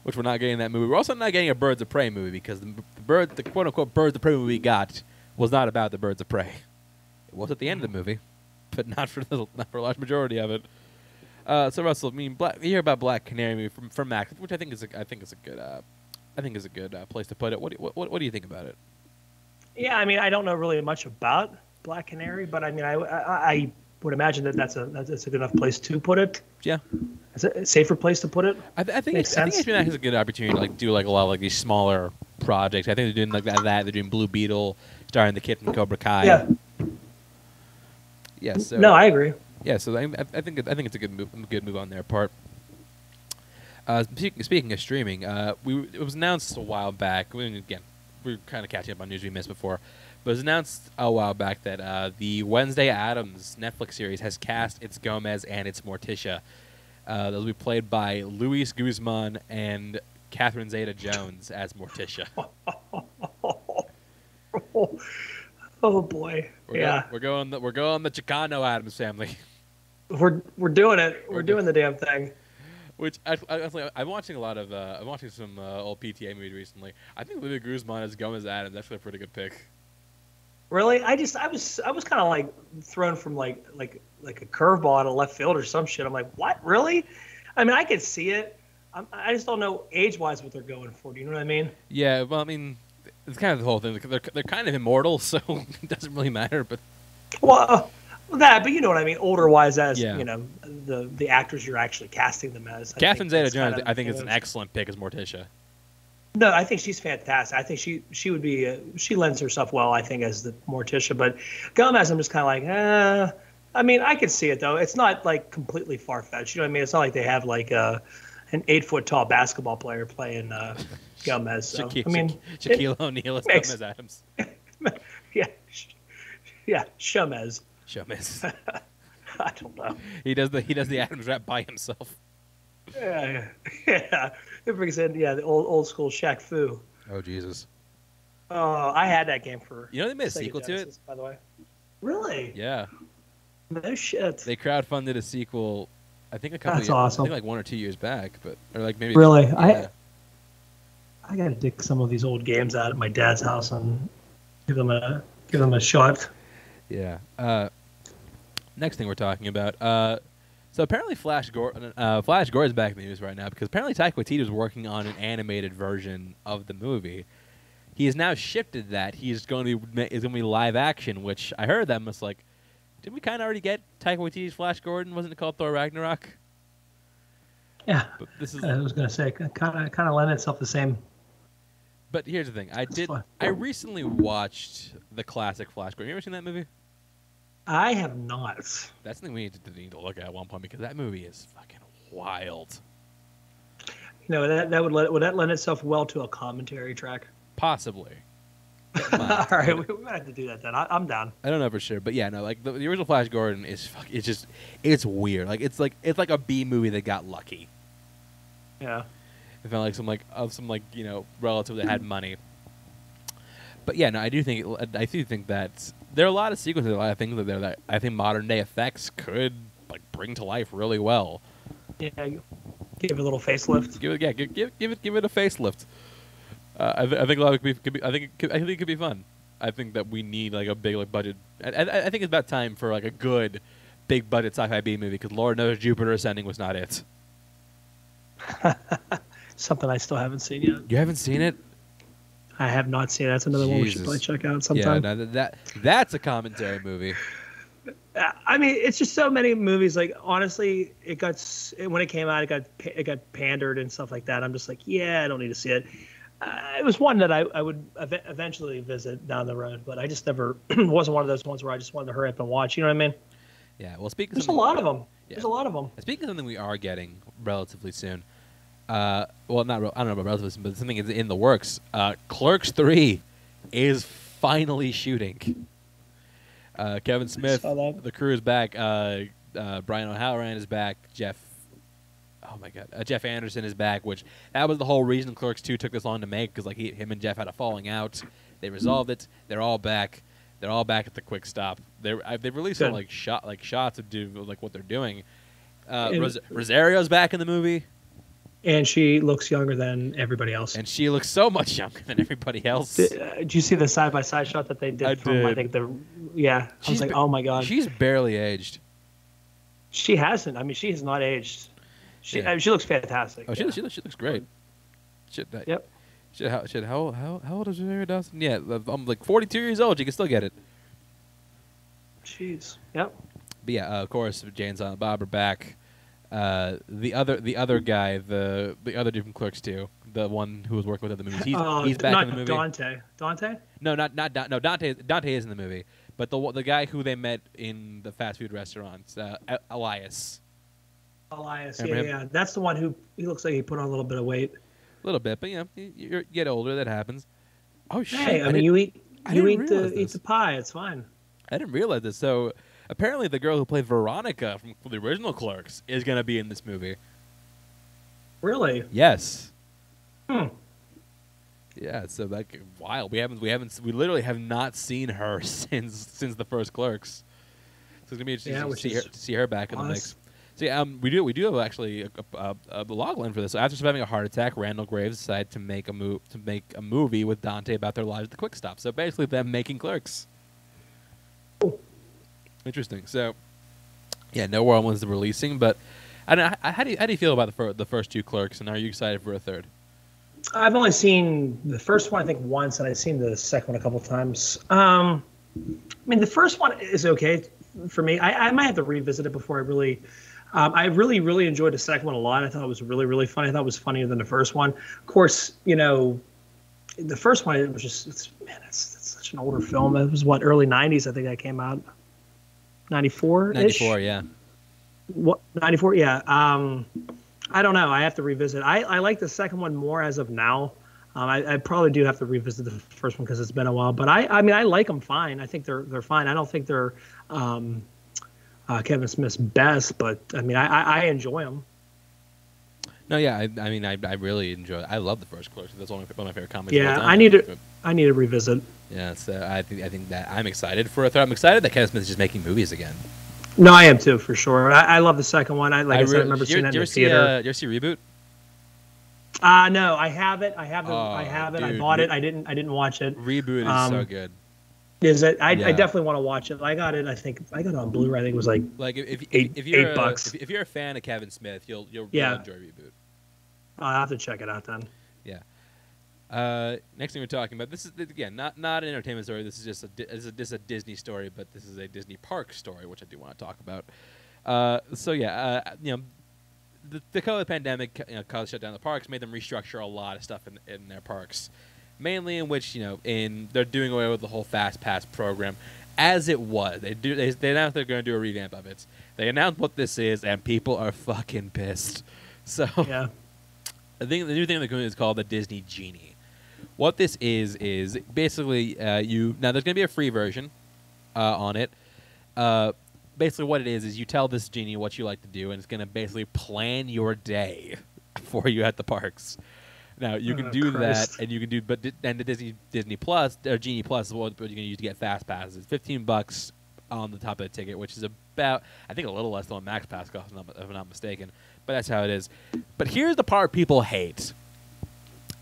which we're not getting that movie. We're also not getting a Birds of Prey movie because the, the bird the quote unquote Birds of Prey movie we got was not about the Birds of Prey. It was at the end of the movie, but not for the not for a large majority of it. Uh, so Russell, I mean, Black, you hear about Black Canary movie from from Max, which I think is a, I think is a good uh, I think is a good uh, place to put it. What do you, what, what do you think about it? Yeah, I mean, I don't know really much about Black Canary, but I mean, I I, I would imagine that that's a that's a good enough place to put it. Yeah, It's a safer place to put it. I, th- I think Makes it's, I think sense. HBO has a good opportunity to like do like a lot of like these smaller projects. I think they're doing like that. that. They're doing Blue Beetle, starring the kid from Cobra Kai. Yeah. Yeah. So no, I agree. yeah. So I, I think I think it's a good move, good move on their part. Uh, speaking, speaking of streaming, uh, we it was announced a while back. We, again, we are kind of catching up on news we missed before, but it was announced a while back that uh, the Wednesday Addams Netflix series has cast its Gomez and its Morticia. Uh, they'll be played by Luis Guzman and Catherine Zeta-Jones as Morticia. [LAUGHS] oh boy. We're yeah, going, we're going the, we're going the Chicano Addams family. [LAUGHS] we're we're doing it. We're We're doing the damn thing. Which I, I, I'm watching a lot of. Uh, I'm watching some uh, old PTA movies recently. I think Louis Guzman as Gomez Addams. That's actually a pretty good pick. Really, I just I was I was kind of like thrown from like like like a curveball out of left field or some shit. I'm like, what? Really? I mean, I could see it. I'm, I just don't know age wise what they're going for. Do you know what I mean? Yeah, well, I mean, it's kind of the whole thing. They're they're kind of immortal, [LAUGHS] so it doesn't really matter. But Well, uh, that, but you know what I mean. Older wise, as Yeah. you know, the the actors you're actually casting them as. I Catherine Zeta-Jones, kind of- I think, is an excellent pick as Morticia. No, I think she's fantastic. I think she she would be uh, she lends herself well. I think as the Morticia, but Gomez, I'm just kind of like, uh, I mean, I could see it though. It's not like completely far fetched. You know what I mean? It's not like they have like uh, an eight foot tall basketball player playing uh, [LAUGHS] Gomez. So, Shaquille, I mean, Shaquille, O'Neal as makes- Gomez Addams. [LAUGHS] yeah, [LAUGHS] yeah, Gomez. Gomez. [LAUGHS] I don't know. he does the he does the Addams rap by himself. Yeah, yeah. [LAUGHS] It brings in yeah the old old school Shaq Fu. Oh Jesus! Oh, I had that game for. You know they made a Sega sequel to it. By the way. Really? Yeah, No shit. they crowdfunded a sequel. I think a couple. That's years, awesome. I think like one or two years back, but or like maybe. Really? Yeah. I- I gotta dig some of these old games out at my dad's house and give them a give them a shot. Yeah. Uh, next thing we're talking about. Uh, so apparently, Flash Gordon, uh, Flash Gordon's back in the news right now because apparently Taika Waititi was working on an animated version of the movie. He has now shifted that he's going to be is going to be live action, which I heard that must like. Didn't we kind of already get Taika Waititi's Flash Gordon? Wasn't it called Thor Ragnarok? Yeah, But this is. I was gonna say kind of kind of lend itself the same. But here's the thing. I did. I recently watched the classic Flash Gordon. You ever seen that movie? I have not. That's something we need to, need to look at at one point because that movie is fucking wild. You know that that would let would that lend itself well to a commentary track. Possibly. [LAUGHS] All right, we, we might have to do that then. I, I'm down. I don't know for sure, but yeah, no, like the, the original Flash Gordon is fuck. It's just it's weird. Like it's like it's like a B movie that got lucky. Yeah. It felt like some like of some like you know relative that had money. But yeah, no, I do think I do think that there are a lot of sequences, a lot of things that there that I think modern day effects could like bring to life really well. Yeah. Give it a little facelift. Give it, yeah, give, give, give it, give it a facelift. Uh, I, th- I think a lot of it could be, could be. I think it could, I think it could be fun. I think that we need like a big like budget. I, I, I think it's about time for like a good, big budget sci-fi B movie because Lord knows Jupiter Ascending was not it. [LAUGHS] Something I still haven't seen yet. You haven't seen it? I have not seen it. That's another one we should probably check out Yeah, sometime. no, that, that that's a commentary movie. I mean, it's just so many movies. Like honestly, it got when it came out, it got it got pandered and stuff like that. I'm just like, yeah, I don't need to see it. Uh, it was one that I, I would ev- eventually visit down the road, but I just never [CLEARS THROAT] wasn't one of those ones where I just wanted to hurry up and watch. You know what I mean? Yeah. Well, speaking. There's a lot of them. Yeah. There's a lot of them. Speaking of something we are getting relatively soon, uh, well, not I don't know about relatively soon, but something is in the works. Uh, Clerks Three is finally shooting. Uh, Kevin Smith, the crew is back. Uh, uh, Brian O'Halloran is back. Jeff, oh my god, uh, Jeff Anderson is back. Which that was the whole reason Clerks Two took this long to make because like he, him and Jeff had a falling out. They resolved it. They're all back. They're all back at the quick stop. They're uh, they've released some like shot like shots of do like what they're doing. Uh, Ros- Rosario's back in the movie, And she looks younger than everybody else. and she looks so much younger than everybody else. Did, uh, did you see the side by side shot that they did I from I think the yeah? I was like, ba- oh my god, She's barely aged. she hasn't. I mean, she has not aged. She Yeah. I mean, she looks fantastic. Oh, she, yeah. she, looks- she looks great. Shit, that, Yep. Shit, how, shit, how, how, how old is Rosario Dawson? Yeah, I'm like 42 years old. You can still get it. Jeez. Yep. But yeah, uh, of course, Jay and Silent Bob are back. Uh, the other, the other guy, the the other dude from Clerks too, the one who was working with other movies, he's, Oh, he's back in the movie. Dante. Dante. No, not not Don- no Dante. Dante is in the movie, but the the guy who they met in the fast food restaurants, uh, Elias, Elias. Remember yeah, him? yeah. That's the one who he looks like he put on a little bit of weight. a little bit, but you know, you, you get older, that happens. Oh shit! Hey, I, mean, you eat I you eat the eat the pie. It's fine. I didn't realize this. So apparently, the girl who played Veronica from the original Clerks is gonna be in this movie. Really? Yes. Hmm. Yeah. So like, wild. we haven't, we haven't, we literally have not seen her [LAUGHS] since since the first Clerks. So it's gonna be interesting Yeah, to see her, to see her back in the mix. So yeah, um, we do we do have actually a, a, a, a log line for this. So after surviving a heart attack, Randall Graves decided to make a move to make a movie with Dante about their lives at the Quick Stop. So basically, them making Clerks. Interesting. So, yeah, no one was releasing, but I don't. How do you, how do you feel about the fir- the first two Clerks, and are you excited for a third? I've only seen the first one, I think, once, and I've seen the second one a couple times. Um, I mean, the first one is okay for me. I, I might have to revisit it before I really. Um, I really, really enjoyed the second one a lot. I thought it was really, really funny. I thought it was funnier than the first one. Of course, you know, the first one it was just it's man, it's, it's such an older film. It was what early '90s, I think that came out. '94. Ninety four, yeah. What 94? Yeah. Um, I don't know. I have to revisit. I, I like the second one more as of now. Um, I, I probably do have to revisit the first one because it's been a while. But I, I mean, I like them fine. I think they're they're fine. I don't think they're um, uh, Kevin Smith's best, but I mean, I, I, I enjoy them. No, yeah. I, I mean, I, I really enjoy. I love the first Clerks. That's one of, my- one of my favorite all Yeah. I need to I need to revisit. Yeah, so I think I think that I'm excited for a third. I'm excited that Kevin Smith is just making movies again. No, I am too for sure. I, I love the second one. I like I, said, I re- remember seeing it in the see, theater. uh, did you ever see Reboot? Uh no, I have it. I have it. I Oh, have it. I bought re- it. I didn't. I didn't watch it. Reboot is so Um, good. Is it? I, Yeah. I definitely want to watch it. I got it. I think I got it on Blu-ray. I think it was like Like if if, eight- if you're eight a, bucks. If, if you're a fan of Kevin Smith, you'll you'll, Yeah. you'll enjoy Reboot. I'll have to check it out then. Yeah. Uh, next thing we're talking about, this is again not not an entertainment story. This is just a Di- this is a, this is a Disney story, but this is a Disney park story, which I do want to talk about. Uh, so yeah, uh, you know, the, the COVID pandemic you know, caused shut down the parks, made them restructure a lot of stuff in, in their parks, mainly in which you know in they're doing away with the whole fast pass program, as it was. They do they, they announced they're going to do a revamp of it. They announced what this is, and people are fucking pissed. [LAUGHS] So Yeah. I think the new thing in the doing is called the Disney Genie. What this is is basically uh, you now there's going to be a free version uh, on it. Uh, basically, what it is is you tell this genie what you like to do, and it's going to basically plan your day [LAUGHS] for you at the parks. Now you can Oh, do Christ. that, and you can do, but and the Disney Disney Plus or Genie Plus is what you're going to use to get fast passes. It's fifteen bucks on the top of the ticket, which is about I think a little less than what Max Pass costs, if I'm not, if I'm not mistaken. But that's how it is. But here's the part people hate.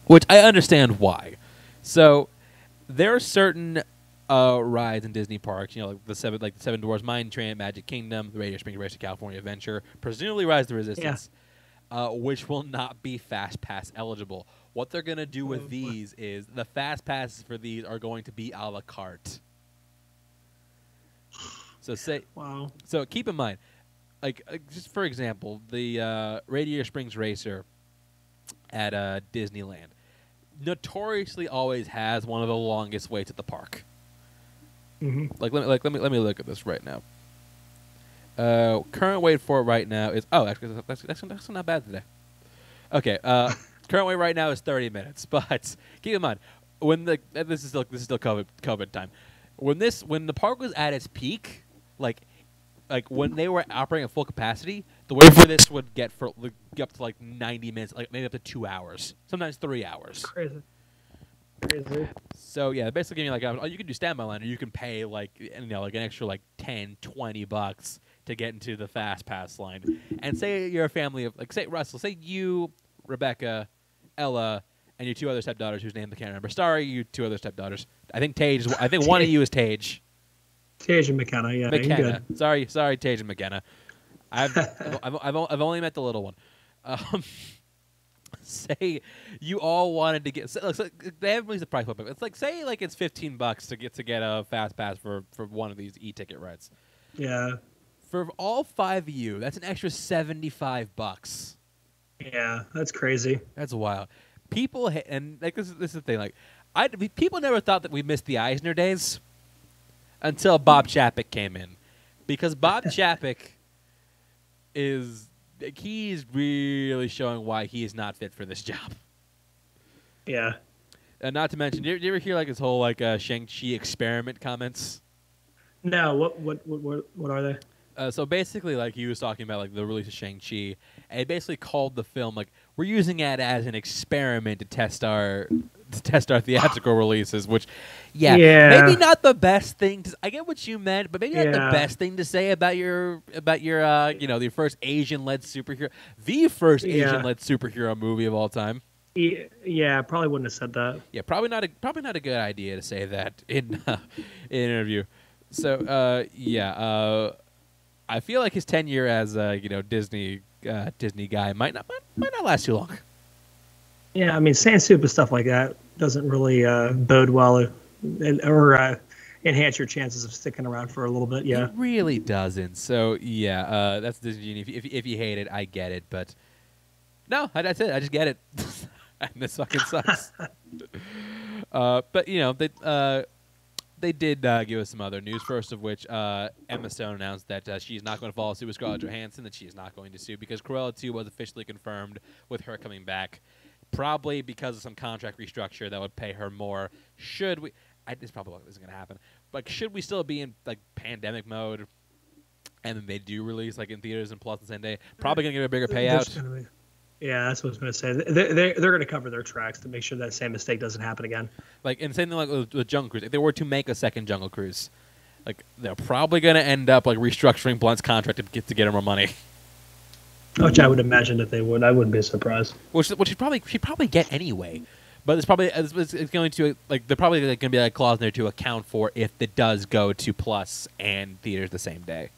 which I understand why. So there are certain uh, rides in Disney parks, you know, like the seven, like the Seven Dwarfs Mine Train, Magic Kingdom, the Radiator Springs Racer California Adventure, presumably Rise of the Resistance, uh, which will not be Fast Pass eligible. What they're gonna do with Oh, these is the Fast Passes for these are going to be a la carte. So say Wow. so keep in mind, like uh, just for example, the uh, Radiator Springs Racer at uh, Disneyland notoriously always has one of the longest waits at the park. hmm Like let me like let me let me look at this right now. Uh, current wait for it right now is oh actually that's that's, that's not bad today. Okay, uh, [LAUGHS] current wait right now is thirty minutes, [LAUGHS] but keep in mind when the this is still this is still COVID COVID time. When this when the park was at its peak, like like when they were operating at full capacity, the wait for this would get for like, get up to like ninety minutes, like maybe up to two hours, sometimes three hours. Crazy. Crazy. So yeah, basically giving like oh, you can do standby line, or you can pay like you know like an extra like 10, 20 bucks to get into the fast pass line. And say you're a family of like say Russell, say you, Rebecca, Ella, and your two other stepdaughters whose names I can't remember. Sorry, you two other stepdaughters. I think Tage. is- I think one of [LAUGHS] you is Tage. Tej and McKenna, yeah, McKenna. good. Sorry, sorry, Tage and McKenna. [LAUGHS] I've, I've, I've, I've, I've only met the little one. Um, [LAUGHS] say you all wanted to get. Say, look, so they haven't released the price point, it's like say like it's fifteen bucks to get to get a fast pass for for one of these e-ticket rides. Yeah, For all five of you, that's an extra seventy-five bucks. yeah, that's crazy. That's wild. People ha- and like this is this is the thing. Like, I people never thought that we missed the Eisner days until Bob Chapek came in, because Bob [LAUGHS] Chapek is he's really showing why he is not fit for this job. Yeah. And not to mention, do you, you ever hear like his whole like uh, Shang Chi experiment comments? No, what what what what, what are they? Uh, so basically, like he was talking about like the release of Shang Chi, and he basically called the film like we're using it as an experiment to test our to test our theatrical releases. Which, yeah, Yeah. maybe not the best thing. To, I get what you meant, but maybe not the best thing to say about your about your uh, you know the first Asian led superhero, the first Yeah. Asian led superhero movie of all time. Yeah, yeah, probably wouldn't have said that. Yeah, probably not a probably not a good idea to say that in [LAUGHS] uh, in an interview. So uh, yeah, uh, I feel like his tenure as a you know Disney uh, Disney guy might not might, might not last too long. Yeah, I mean, saying soup and stuff like that doesn't really uh, bode well, or uh, enhance your chances of sticking around for a little bit. Yeah. It really doesn't. So yeah, uh, that's Disney. Genie. If, you- if, if you hate it, I get it, but no, I- that's it. I just get it. [LAUGHS] and this fucking sucks. [LAUGHS] uh, but you know they uh, they did uh, give us some other news. First of which, uh, Emma Stone announced that uh, she's not going to follow suit with Scarlett Johansson. That she is not going to sue because Cruella 2 was officially confirmed with her coming back. Probably because of some contract restructure that would pay her more. Should we? I, this probably isn't going to happen. But should we still be in like pandemic mode? And then they do release like in theaters and plus the same day. Probably gonna get a bigger payout. Yeah, that's what I was going to say. They're, they're, they're going to cover their tracks to make sure that same mistake doesn't happen again. Like and same thing like with, with Jungle Cruise. If they were to make a second Jungle Cruise, like they're probably gonna end up like restructuring Blunt's contract to get to get her more money. Which I would imagine that they would. I wouldn't be surprised. which which she'd probably she'd probably get anyway. But it's probably it's, it's it's going to like they're probably like, going to be like a clause in there to account for if it does go to Plus and theaters the same day.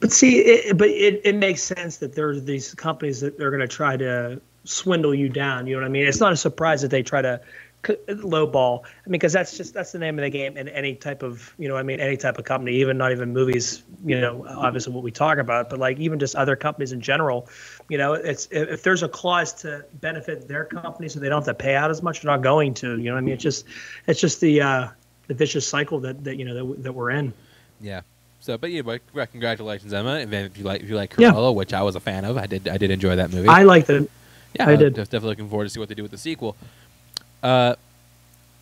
But see, it, but it, it makes sense that there's these companies that they're going to try to swindle you down. You know what I mean? It's not a surprise that they try to lowball. I mean, because that's just that's the name of the game in any type of you know I mean any type of company, even not even movies. You know, obviously what we talk about, but like even just other companies in general. You know, it's if, there's a clause to benefit their company so they don't have to pay out as much, they're not going to. You know what I mean? It's just it's just the uh, the vicious cycle that that you know that, that we're in. Yeah. So, but yeah, but congratulations, Emma. And then if you like if you like Yeah. Which I was a fan of, I did I did enjoy that movie. I liked it. yeah, I did. definitely looking forward to see what they do with the sequel. Uh,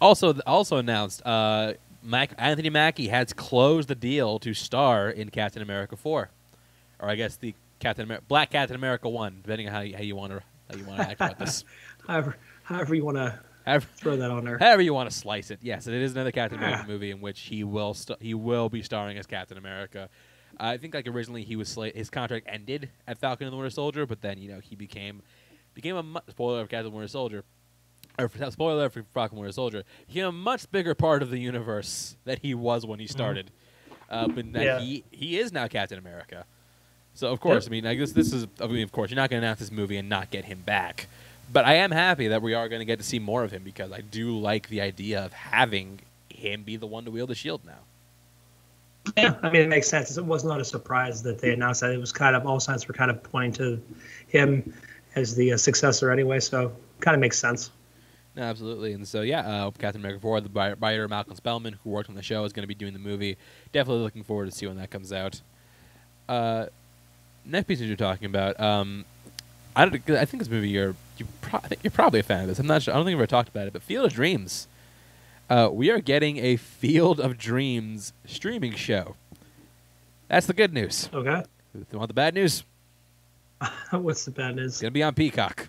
also also announced, uh, Mac- Anthony Mackie has closed the deal to star in Captain America four, or I guess the Captain Amer- Black Captain America one, depending on how you, how you want to how you want to act about this. [LAUGHS] however however you want to However, [LAUGHS] throw that on there. however you want to slice it. Yes, it is another Captain America movie in which he will st- he will be starring as Captain America. I think like originally he was sla- his contract ended at Falcon and the Winter Soldier, but then you know he became became a mu- spoiler of Captain and the Winter Soldier. or spoiler for Falcon Winter Soldier, became a much bigger part of the universe that he was when he started. Uh, but that Yeah. he he is now Captain America. So of course, I mean, I guess this is. I mean, of course, you're not going to announce this movie and not get him back. But I am happy that we are going to get to see more of him because I do like the idea of having him be the one to wield the shield now. Yeah, I mean, it makes sense. It was not a surprise that they announced that. It was kind of all signs were kind of pointing to him as the uh, successor anyway, so kind of makes sense. No, absolutely. And so, yeah, uh, Captain America 4, the writer Malcolm Spellman, who worked on the show, is going to be doing the movie. Definitely looking forward to see when that comes out. Uh, next piece that you're talking about, um, I, I think this movie you're you pro- I think you're probably a fan of this. I'm not sure. I don't think we've ever talked about it, but Field of Dreams. Uh, we are getting a Field of Dreams streaming show. That's the good news. Okay. You want the bad news, [LAUGHS] What's the bad news? it's to be on Peacock.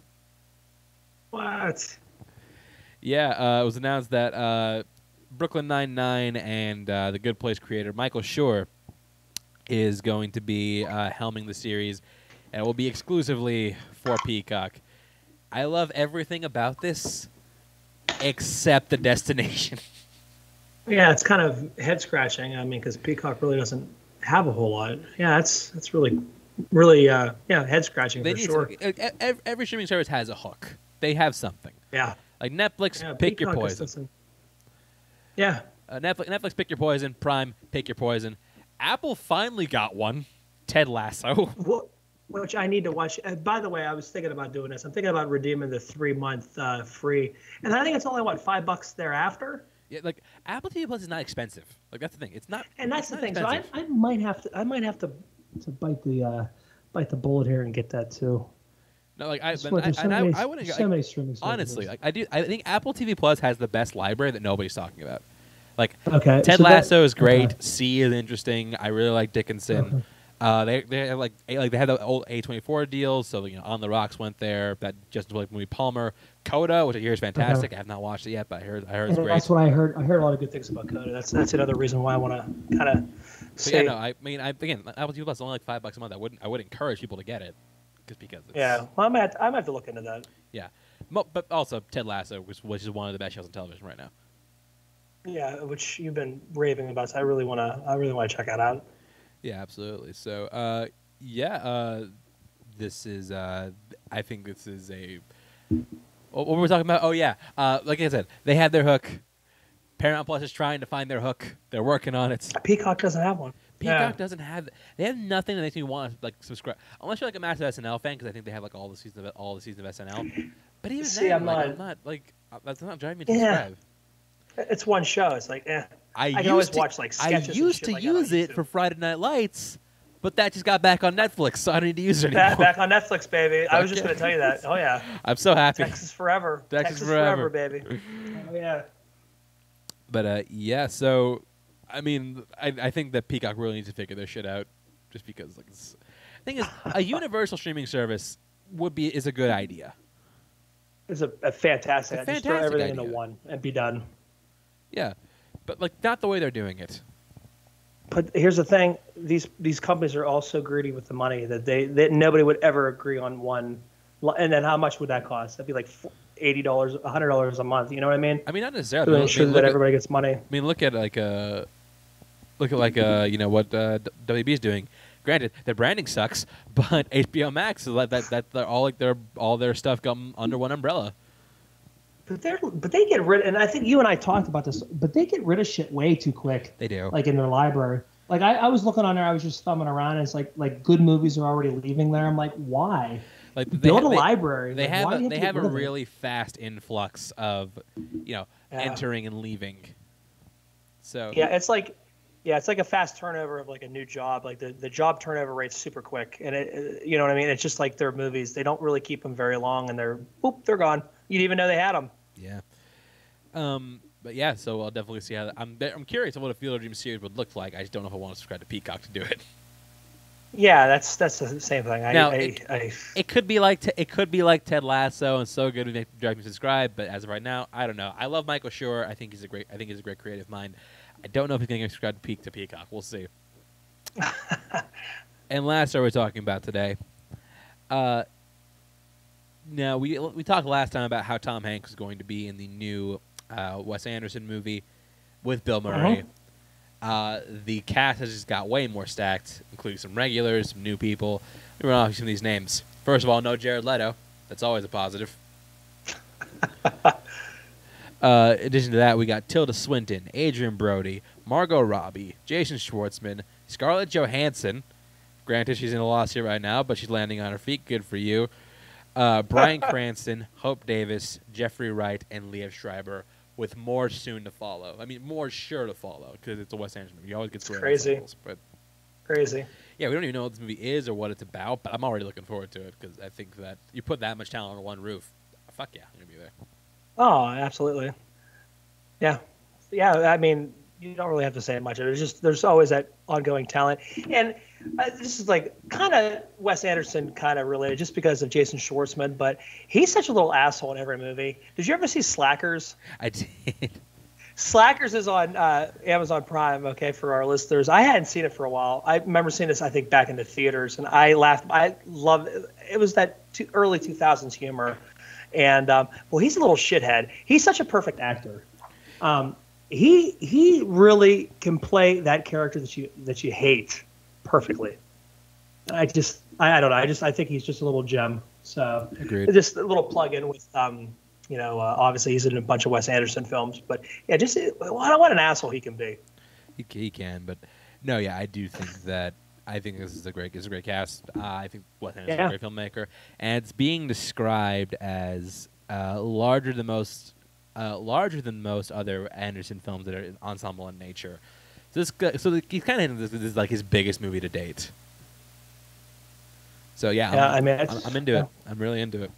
What? Yeah, uh, it was announced that uh, Brooklyn Nine Nine and uh, the Good Place creator Michael Schur is going to be uh, helming the series, and it will be exclusively for Peacock. I love everything about this, except the destination. [LAUGHS] Yeah, it's kind of head scratching. I mean, because Peacock really doesn't have a whole lot. Yeah, that's that's really, really, uh, yeah, head scratching for sure. to- every, streaming service has a hook. They have something Yeah. like Netflix. yeah pick your Peacock just poison. Yeah. Uh, Netflix, Netflix, pick your poison. Prime, pick your poison. Apple finally got one. Ted Lasso. Well, which I need to watch. Uh, by the way, I was thinking about doing this. I'm thinking about redeeming the three month uh, free, and I think it's only what five bucks thereafter. Yeah, like Apple TV Plus is not expensive. Like that's the thing. It's not. And that's the thing. So I. I might have to I might have to to bite the uh, bite the bullet here and get that too. no, like I, but I, so and many, I wouldn't. so like, streaming honestly, like I do. I think Apple TV Plus has the best library that nobody's talking about. Like okay, Ted so Lasso is great. okay. See is interesting. I really like Dickinson. Okay. Uh, they they have like like they had the old A twenty four deals. So you know, On the Rocks went there. That Justin Timberlake movie Palmer, Coda, which I hear is fantastic. I have not watched it yet, but I heard I heard it's great. that's what I heard. I heard a lot of good things about Coda. That's that's another reason why I want to kind of So yeah, no, I mean, I again, Apple TV Plus is only like five bucks a month. I wouldn't I would encourage people to get it, just because. It's, yeah, well, I might have to, I might have to look into that. Yeah, Mo- but also Ted Lasso, which, which is one of the best shows on television right now. Yeah, which you've been raving about. So I really want to. I really want to check that out. Yeah, absolutely. So, uh, yeah, uh, this is. Uh, I think this is a. What were we talking about? Oh yeah, uh, like I said, they had their hook. Paramount Plus is trying to find their hook. They're working on it. Peacock doesn't have one. Peacock Yeah. doesn't have. They have nothing that makes me want to like subscribe. Unless you're like a massive SNL fan, because I think they have like all the seasons of all the seasons of SNL. But even See, then, I'm like, not- I'm not like uh, that's not driving me to Yeah. subscribe. It's one show. It's like, eh. I, I used always to, watch, like, I sketches and used to like use it for Friday Night Lights, but that just got back on Netflix, so I don't need to use it anymore. Back, back on Netflix, baby. I was just going to tell you that. Oh yeah, [LAUGHS] I'm so happy. Texas forever. Texas forever. forever. baby. Oh yeah. But uh, yeah, so I mean, I, I think that Peacock really needs to figure their shit out, just because like, it's, thing is, a [LAUGHS] universal streaming service would be is a good idea. It's a, a fantastic. A just throw fantastic everything into one and be done. Yeah, but like not the way they're doing it. But here's the thing: these these companies are all so greedy with the money that they that nobody would ever agree on one. And then how much would that cost? That'd be like eighty dollars, hundred dollars a month. You know what I mean? I mean, not To necessarily. I mean, ensure that at- everybody gets money. I mean, look at like a look at like uh, you know what uh, WB is doing. Granted, their branding sucks, [LAUGHS] but HBO Max is like that. That they're all like their all their stuff come under one umbrella. But they're but they get rid. And I think you and I talked about this. But they get rid of shit way too quick. They do. like in their library. Like I, I was looking on there, I was just thumbing around, and it's like like good movies are already leaving there. I'm like, why? Like they Build a they- library. They Like, have a, you they have a really fast influx of, you know, Yeah. entering and leaving. So yeah. It's like yeah, it's like a fast turnover of like a new job. Like the, the job turnover rate's super quick, and it, it- you know what I mean. It's just like their movies; they don't really keep them very long, and they're boop, they're gone. You didn't even know they had them. Yeah. Um, but yeah, so I'll definitely see how. That, I'm I'm curious of what a Field of Dreams series would look like. I just don't know if I want to subscribe to Peacock to do it. Yeah, that's that's the same thing. I, Now, I, it- I, It could be like Te- it could be like Ted Lasso and so good make drive me to subscribe. But as of right now, I don't know. I love Michael Schur. I think he's a great. I think he's a great creative mind. I don't know if he's going to subscribe to Peak to Peacock. We'll see. [LAUGHS] and last, are we talking about today? Uh, now we we talked last time about how Tom Hanks is going to be in the new uh, Wes Anderson movie with Bill Murray. Uh, the cast has just got way more stacked, including some regulars, some new people. Let me run off some of these names. First of all, no Jared Leto. That's always a positive. [LAUGHS] uh, in addition to that, we got Tilda Swinton, Adrien Brody, Margot Robbie, Jason Schwartzman, Scarlett Johansson. Granted, she's in a lawsuit right now, but she's landing on her feet. Good for you. Uh, [LAUGHS] Bryan Cranston, Hope Davis, Jeffrey Wright, and Liev Schreiber, with more soon to follow. I mean, more sure to follow because it's a Wes Anderson movie. You always get crazy. cycles, but Crazy. yeah, we don't even know what this movie is or what it's about. But I'm already looking forward to it because I think that you put that much talent on one roof. Fuck yeah, I'm gonna be there. Oh, absolutely. Yeah, yeah. I mean, you don't really have to say much. There's just there's always that ongoing talent, and uh, this is like kind of Wes Anderson kind of related, just because of Jason Schwartzman. But he's such a little asshole in every movie. Did you ever see Slackers? I did. Slackers is on uh, Amazon Prime. Okay, for our listeners, I hadn't seen it for a while. I remember seeing this, I think, back in the theaters, and I laughed. I love it. It was that two, early 2000s humor, and um, well, he's a little shithead. He's such a perfect actor. Um, he he really can play that character that you that you hate perfectly. I just I, I don't know. I just I think he's just a little gem. So Agreed. just a little plug in with um, you know, uh, obviously he's in a bunch of Wes Anderson films, but yeah, just what, what an asshole he can be. He, he can, but no, yeah, I do think that I think this is a great, is a great cast. Uh, I think Wes Anderson Yeah. a great filmmaker, and it's being described as uh, larger than most, uh, larger than most other Anderson films that are ensemble in nature. So this, guy- so he's kind of this, this is like his biggest movie to date. So yeah, Yeah, I'm, I mean, I'm, I'm into yeah. it. I'm really into it.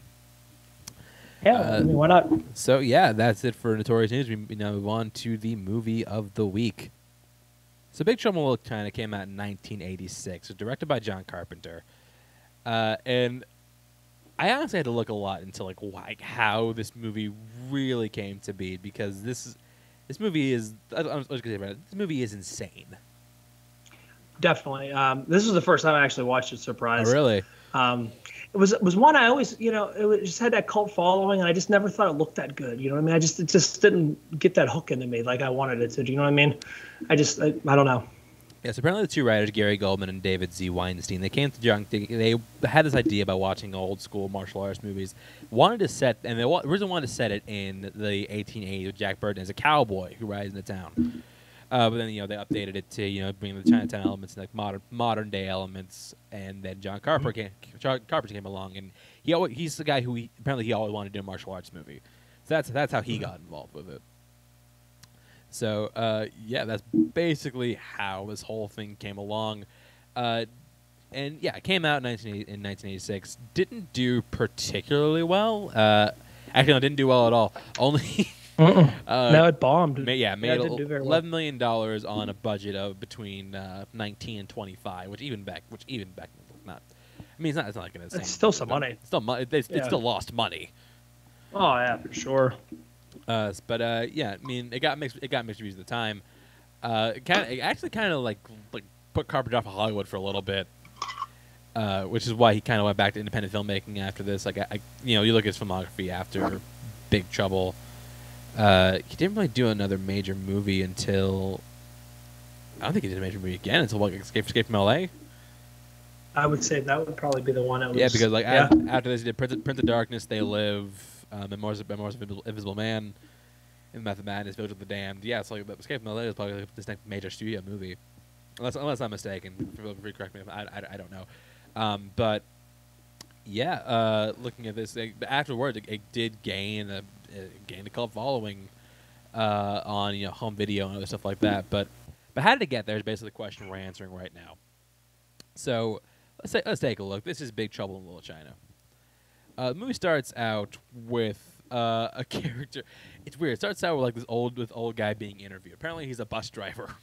Yeah, Uh, I mean, why not? So yeah, that's it for Notorious News. We we now move on to the movie of the week. So Big Trouble in Little China came out in 1986. It was directed by John Carpenter, uh, and I honestly had to look a lot into like why, how this movie really came to be because this is this movie is I, I was say about it, this movie is insane. Definitely. Um, this is the first time I actually watched it. Oh, Surprise. really? Um, it was it was one I always you know it was, just had that cult following, and I just never thought it looked that good. You know what I mean? I just it just didn't get that hook into me like I wanted it to. Do you know what I mean? I just I, I don't know. Yes, apparently the two writers, Gary Goldman and David Z. Weinstein, they came to John. They, they had this idea about watching old school martial arts movies. Wanted to set, and they wa- originally wanted to set it in the 1880s with Jack Burton as a cowboy who rides into town. Uh, but then you know they updated it to you know bring the Chinatown elements and like modern modern day elements, and then John Carpenter came, John Carpenter came along, and he always, he's the guy who he, apparently he always wanted to do a martial arts movie. So that's that's how he got involved with it. So uh, yeah, that's basically how this whole thing came along. Uh, and yeah, it came out in, 19, in 1986. Didn't do particularly well. Uh, actually, no, didn't do well at all. Only [LAUGHS] uh, no, it bombed. ma- yeah, made do very well. eleven million dollars on a budget of between uh, nineteen and twenty five, which even back, which even back, not. I mean, it's not. It's not like an insane. It's still some money. It's still money. It's, Yeah. it's still lost money. Oh yeah, for sure. Uh, but uh, yeah, I mean, it got mixed. It got mixed reviews at the time. Uh, it kind of, it actually kind of like like put Carpenter off of Hollywood for a little bit, uh, which is why he kind of went back to independent filmmaking after this. Like, I, I, you know, you look at his filmography after Big Trouble. Uh, he didn't really do another major movie until I don't think he did a major movie again until like Escape, Escape from L.A. I would say that would probably be the one. That was, Yeah, because like yeah. after this, he did Prince Prince of Darkness, They Live, um, Memoirs Memoirs of Invisible, Invisible Man, and Method Madness, Village of the Damned. Yeah, it's like Escape from LA is probably like this next major studio movie, unless unless I'm mistaken. Feel free correct me if I, I, I don't know. Um, but yeah, uh, looking at this, like, afterwards, it, it did gain a it gained a cult following uh, on you know home video and other stuff like that. But but how did it get there is basically the question we're answering right now. So let's say, let's take a look. This is Big Trouble in Little China. Uh, the movie starts out with uh, a [LAUGHS] character. It's weird. It starts out with like this old with old guy being interviewed. Apparently, he's a bus driver. [LAUGHS]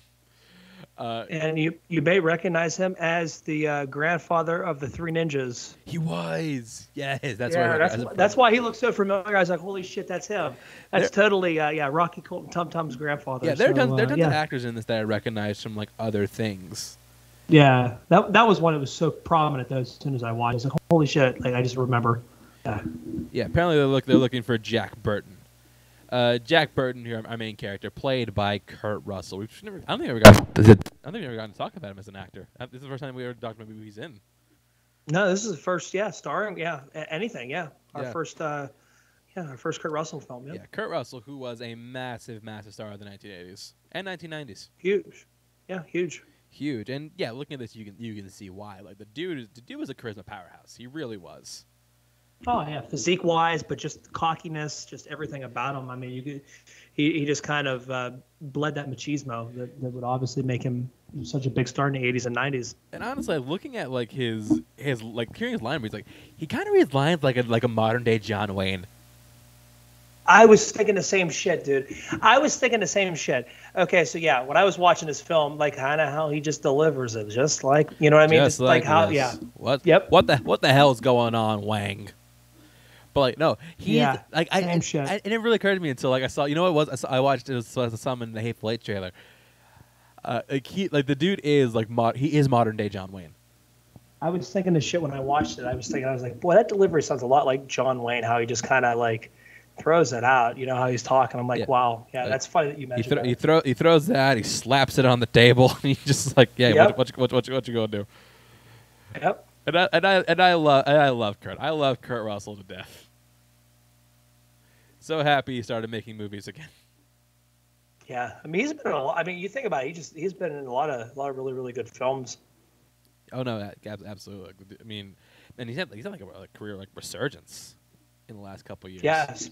Uh, And you you may recognize him as the uh, grandfather of the Three Ninjas. he was yes, that's yeah, right. that's, As that's why he looks so familiar. I was like, holy shit, that's him. That's totally uh, yeah, Rocky Colton Tum Tum's grandfather. Yeah, there are So, tons, there are uh, tons yeah. of actors in this that I recognize from like other things. Yeah, that that was one that was so prominent though. As soon as I watched, I was like, holy shit! Like I just remember. Yeah, apparently they look they're looking for Jack Burton. Uh, Jack Burton, here, our main character, played by Kurt Russell. We've never, I don't think we ever got. I don't think we ever gotten to talk about him as an actor. Uh, This is the first time we ever talked about movie he's in. No, this is the first, yeah, starring, yeah, anything, yeah. Our Yeah. first, uh, yeah, our first Kurt Russell film, yeah. Yeah, Kurt Russell, who was a massive, massive star of the 1980s and 1990s. Huge, yeah, huge. Huge, and yeah, looking at this, you can you can see why. Like the dude, is- the dude was a charisma powerhouse. He really was. Oh yeah, physique wise, but just cockiness, just everything about him. I mean, you could, he he just kind of uh, bled that machismo that, that would obviously make him such a big star in the 80s and 90s. And honestly, looking at like his his like hearing his line reads, like he kind of reads lines like a like a modern day John Wayne. I was thinking the same shit, dude. I was thinking the same shit. Okay, so yeah, when I was watching this film, like kind of how he just delivers it, just like you know what I mean, Just like, how this. yeah, What? Yep. What the what the hell's going on, Wang? But like no, he Yeah, like I, same and, shit. I it never really occurred to me until like I saw you know what it was I, saw, I watched it was, was the Summon the Hateful Eight trailer. Uh, like he like the dude is like mod he is modern day John Wayne. I was thinking the shit when I watched it. I was thinking, I was like, boy, that delivery sounds a lot like John Wayne. How he just kind of like throws it out. You know how he's talking. I'm like, Yeah. wow, yeah, Uh, that's funny that you He, mentioned thro- that. he throw he throws that he slaps it on the table [LAUGHS] and he's just like yeah Yep. what, what, you- what, what, you- what you gonna do? Yep. And I and I and I love and I love Kurt. I love Kurt Russell to death. So happy he started making movies again. Yeah, I mean, he's been in a lot. I mean, you think about it, he just he's been in a lot of a lot of really really good films. Oh no, that- absolutely. I mean, and he's had he's had like a, a career like resurgence in the last couple of years. Yes.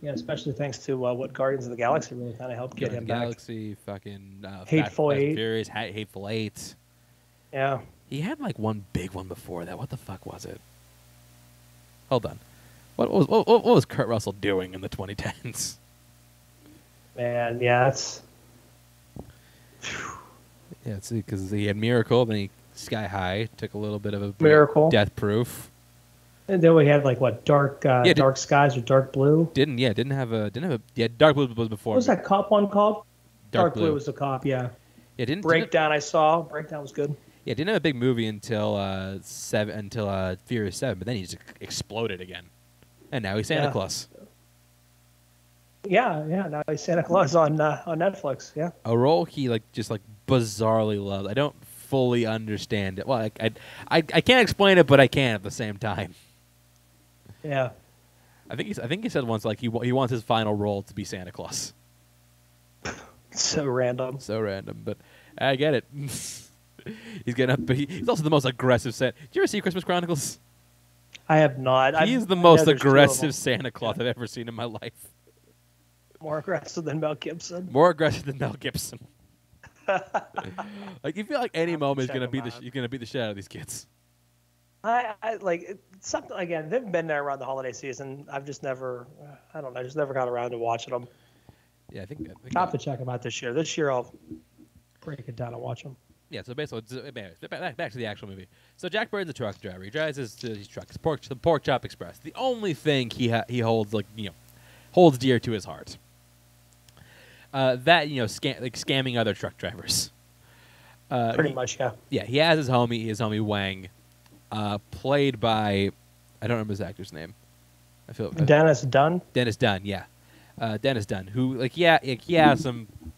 Yeah, especially thanks to uh, what Guardians of the Galaxy really kind of helped get him of back. Galaxy, fucking uh, Hateful Fast, Fast Eight. Furious, Ha- Hateful Eight. Yeah. He had like one big one before that. What the fuck was it? Hold on. What was what, what was Kurt Russell doing in the 2010s? Man, yeah, that's Yeah, see, because he had Miracle, then he Sky High took a little bit of a break. Miracle. Death Proof. And then we had like what dark uh, Yeah, did- dark skies or dark blue. Didn't yeah, didn't have a didn't have a yeah. Dark Blue was before. What was that cop one called? Dark, Blue. was the cop. Yeah. yeah, didn't didn't- Breakdown I saw. Breakdown was good. Yeah, didn't have a big movie until uh seven until uh Furious Seven, but then he just exploded again, and now he's Santa Yeah. Claus. Yeah, yeah. Now he's Santa Claus on uh, on Netflix. Yeah. A role he like just like bizarrely loved. I don't fully understand it. Well, I I I, I can't explain it, but I can at the same time. Yeah. I think he's, I think he said once like he he wants his final role to be Santa Claus. [LAUGHS] So random. So random, but I get it. [LAUGHS] he's getting up, but he, he's also the most aggressive set. Did you ever see Christmas Chronicles? I have not. He I- is the most there's two of aggressive. Santa Claus I've ever seen in my life. More aggressive than Mel Gibson. More aggressive than Mel Gibson. [LAUGHS] like you feel like any Have to moment is gonna be beat the sh- out. he's gonna beat the shit out of these kids. I, I like something again. They've been there around the holiday season. I've just never, I don't know, I just never got around to watching them. Yeah, I think. I think I'll have to check them out this year. This year I'll break it down and watch them. Yeah. So basically, uh, back, back- to the actual movie. So Jack Bird's a truck driver. He drives his, his truck, his pork, the Pork Chop Express. The only thing he ha- he holds like you know holds dear to his heart. Uh, that you know, scam- like scamming other truck drivers. Uh, Pretty much, yeah. Yeah, he has his homie, his homie Wang, uh, played by I don't remember his actor's name. I feel Dennis Dun. Dennis Dun, yeah, uh, Dennis Dun, who like yeah, like, he has some, yeah,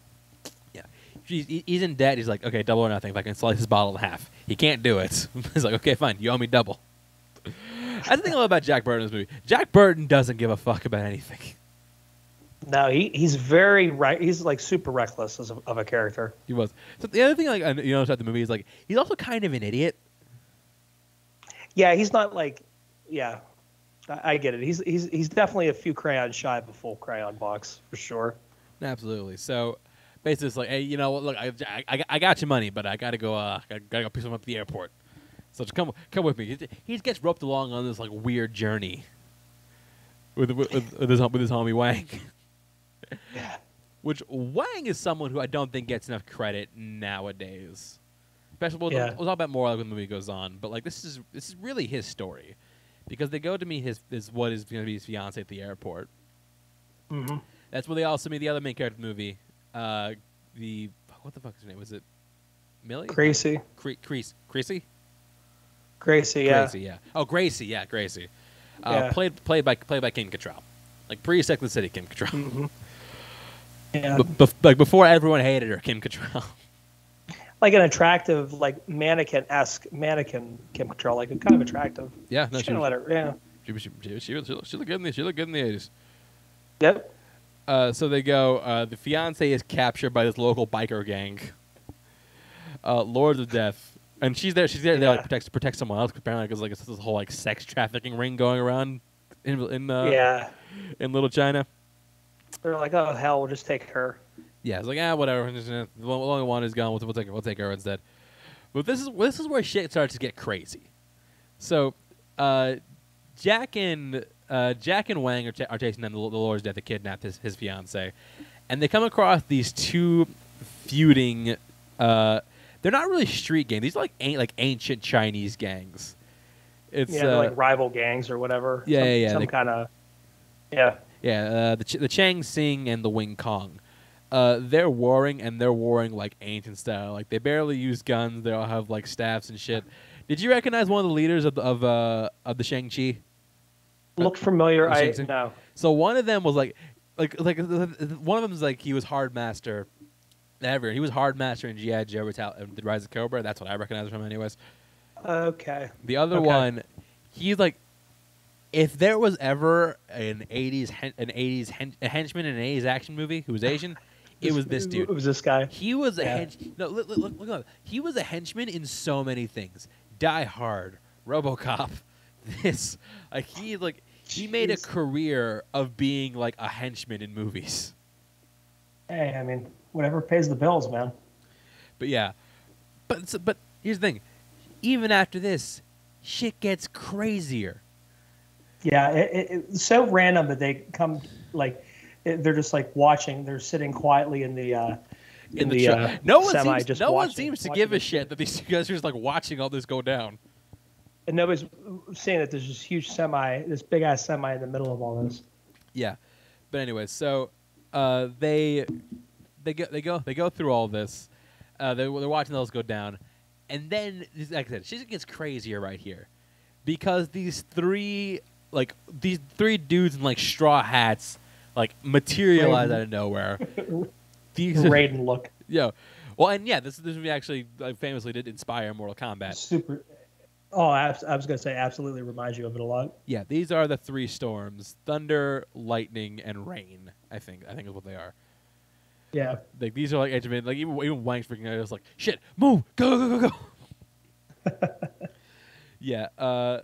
he's, he's in debt. He's like, okay, double or nothing. If I can slice this bottle in half, he can't do it. [LAUGHS] he's like, okay, fine, you owe me double. [LAUGHS] That's the thing I love about Jack Burton in this movie. Jack Burton doesn't give a fuck about anything. No, he, he's very right. He's like super reckless as a, of a character. He was. So the other thing, like you notice about the movie is like he's also kind of an idiot. Yeah, he's not like, yeah, I, I get it. He's he's he's definitely a few crayons shy of a full crayon box for sure. Absolutely. So basically, it's like, hey, you know what? Look, I, I, I got your money, but I gotta go. Uh, I gotta go pick someone up at the airport. So just come come with me. He, gets roped along on this like weird journey with with, with, with his with his homie Wang. [LAUGHS] Yeah. Which Wang is someone who I don't think gets enough credit nowadays. Especially, we'll, Yeah. we'll talk about more like when the movie goes on. But like, this is this is really his story, because they go to meet his his what is going to be his fiance at the airport. Mm-hmm. That's where they also meet the other main character of the movie. Uh, the what the fuck is her name? Was it Millie? Gracie, Cre- Crease, Creasy? Gracie, yeah. Gracie, yeah. Oh, Gracie, yeah, Gracie. Uh, Yeah. Played played by played by Kim Cattrall, like pre Sex and the City Kim Cattrall, Mhm. [LAUGHS] Yeah. B- bef- like before everyone hated her Kim Cattrall. [LAUGHS] like an attractive, like mannequin esque mannequin Kim Cattrall, like kind of attractive. yeah, no, Just she, gonna let her. Yeah. she, she, she, she, she, she looked good in the she looked good in the eighties. Yep. Uh, so they go. Uh, the fiance is captured by this local biker gang, uh, Lords of Death, and she's there. She's there to Yeah. like protect protect someone else. Apparently, because like it's this whole like sex trafficking ring going around in in uh, yeah. in Little China. They're like, oh hell, we'll just take her. Yeah, it's like ah whatever. uh, The only one is gone. We'll, we'll take her. We'll take her instead. But this is this is where shit starts to get crazy. So, uh, Jack and uh, Jack and Wang are, ch- are chasing down the, the Lord's death that kidnapped his his fiance, and they come across these two feuding. Uh, they're not really street gangs. These are like ain't like ancient Chinese gangs. It's yeah, uh, like rival gangs or whatever. Yeah, some, yeah, yeah, Some kind of. Yeah. Yeah, uh, the Ch- the Chang Sing and the Wing Kong. Uh, they're warring and they're warring like ancient style. Like they barely use guns. They all have like staffs and shit. Did you recognize one of the leaders of the, of uh of the Shang Chi? Looked familiar. Uh, I no. So one of them was like, like like one of them was like he was hard master. Ever he was hard master in GI Joe Retal- uh, the Rise of Cobra. That's what I recognize from, anyways. Okay. The other Okay. one, he's like, if there was ever an '80s hen- an '80s hen- a henchman in an '80s action movie who was Asian, [LAUGHS] it was this dude. It was this guy. He was a hench. No, look, look, look, look. He was a henchman in so many things. Die Hard, RoboCop, [LAUGHS] this. Like he like he made a career of being like a henchman in movies. Hey, I mean, whatever pays the bills, man. But yeah, but but here's the thing. Even after this, shit gets crazier. Yeah, it, it, it's so random that they come like they're just like watching. They're sitting quietly in the uh, In the, the, uh, no one semi, seems just no one seems to give a shit that these [LAUGHS] guys are just like watching all this go down. And nobody's saying that there's this huge semi, this big ass semi in the middle of all this. Yeah, but anyway, so uh, they they go they go they go through all this. Uh, they, they're watching those go down, and then like I said, shit gets crazier right here because these three like these three dudes in like straw hats like materialize Raiden. out of nowhere. [LAUGHS] These are, Raiden look [LAUGHS] yeah, well, and yeah, this this movie actually like, famously did inspire Mortal Kombat. super. Oh, I was gonna say absolutely reminds you of it a lot. Yeah, these are the three storms: thunder, lightning, and rain. I think I think is what they are. Yeah, Like these are like edge of it. Like even even Wang's freaking out. It's like shit, move, go go go go go. [LAUGHS] yeah, uh,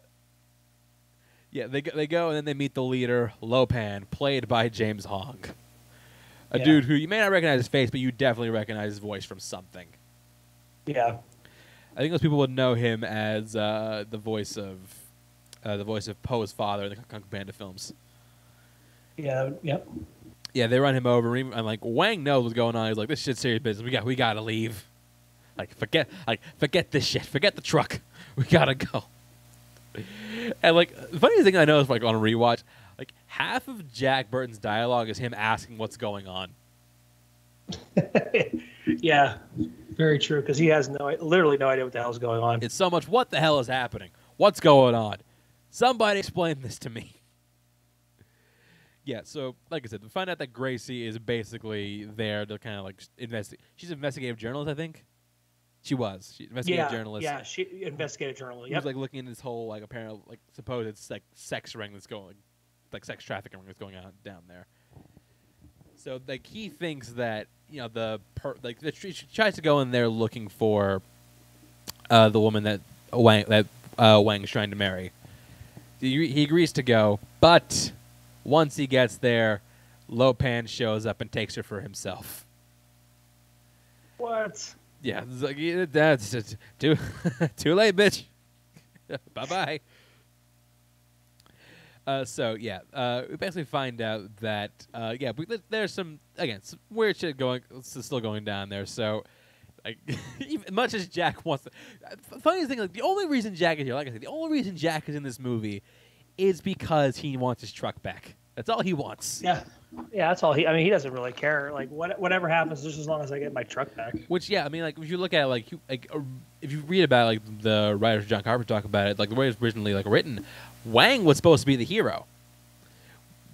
yeah. They go, they go and then they meet the leader, Lopan, played by James Hong, a Yeah. dude who you may not recognize his face, but you definitely recognize his voice from something. yeah, I think most people would know him as uh, the voice of uh, the voice of Po's father in the Kung Panda films. yeah, yep. Yeah, they run him over. and I'm like, Wang knows what's going on. He's like, this shit's serious business. We got, we gotta leave. Like, forget, like, forget this shit. Forget the truck. [LAUGHS] We gotta go. And like, the funny thing I know is like on a rewatch, like half of Jack Burton's dialogue is him asking what's going on. [LAUGHS] yeah, very true. Because he has no, literally no idea what the hell's going on. It's so much. What the hell is happening? What's going on? Somebody explain this to me. [LAUGHS] Yeah, so like I said, we find out that Gracie is basically there to kind of like investigate. She's an investigative journalist, I think. She was. She investigative yeah, journalist. yeah. She investigative journal. He Yep. was like looking into this whole like apparent like supposed like sex ring that's going like sex trafficking ring that's going on down there. So like he thinks that you know the per- like the, she tries to go in there looking for uh, the woman that Wang that uh, Wang's trying to marry. He, he agrees to go, but once he gets there, Lopan shows up and takes her for himself. what? Yeah, like, that's too [LAUGHS] too late, bitch. [LAUGHS] bye bye. Uh, so yeah, uh, we basically find out that uh, yeah, we, there's some again some weird shit going still going down there. So like, [LAUGHS] even, much as Jack wants, to, uh, funny thing like the only reason Jack is here, like I said, the only reason Jack is in this movie is because he wants his truck back. That's all he wants. Yeah. Yeah, that's all he. I mean, he doesn't really care. Like, what, whatever happens, just as long as I get my truck back. Which yeah, I mean like if you look at it, like you, like uh, if you read about like the writers John Carpenter talk about it, like the way it was originally like written, Wang was supposed to be the hero.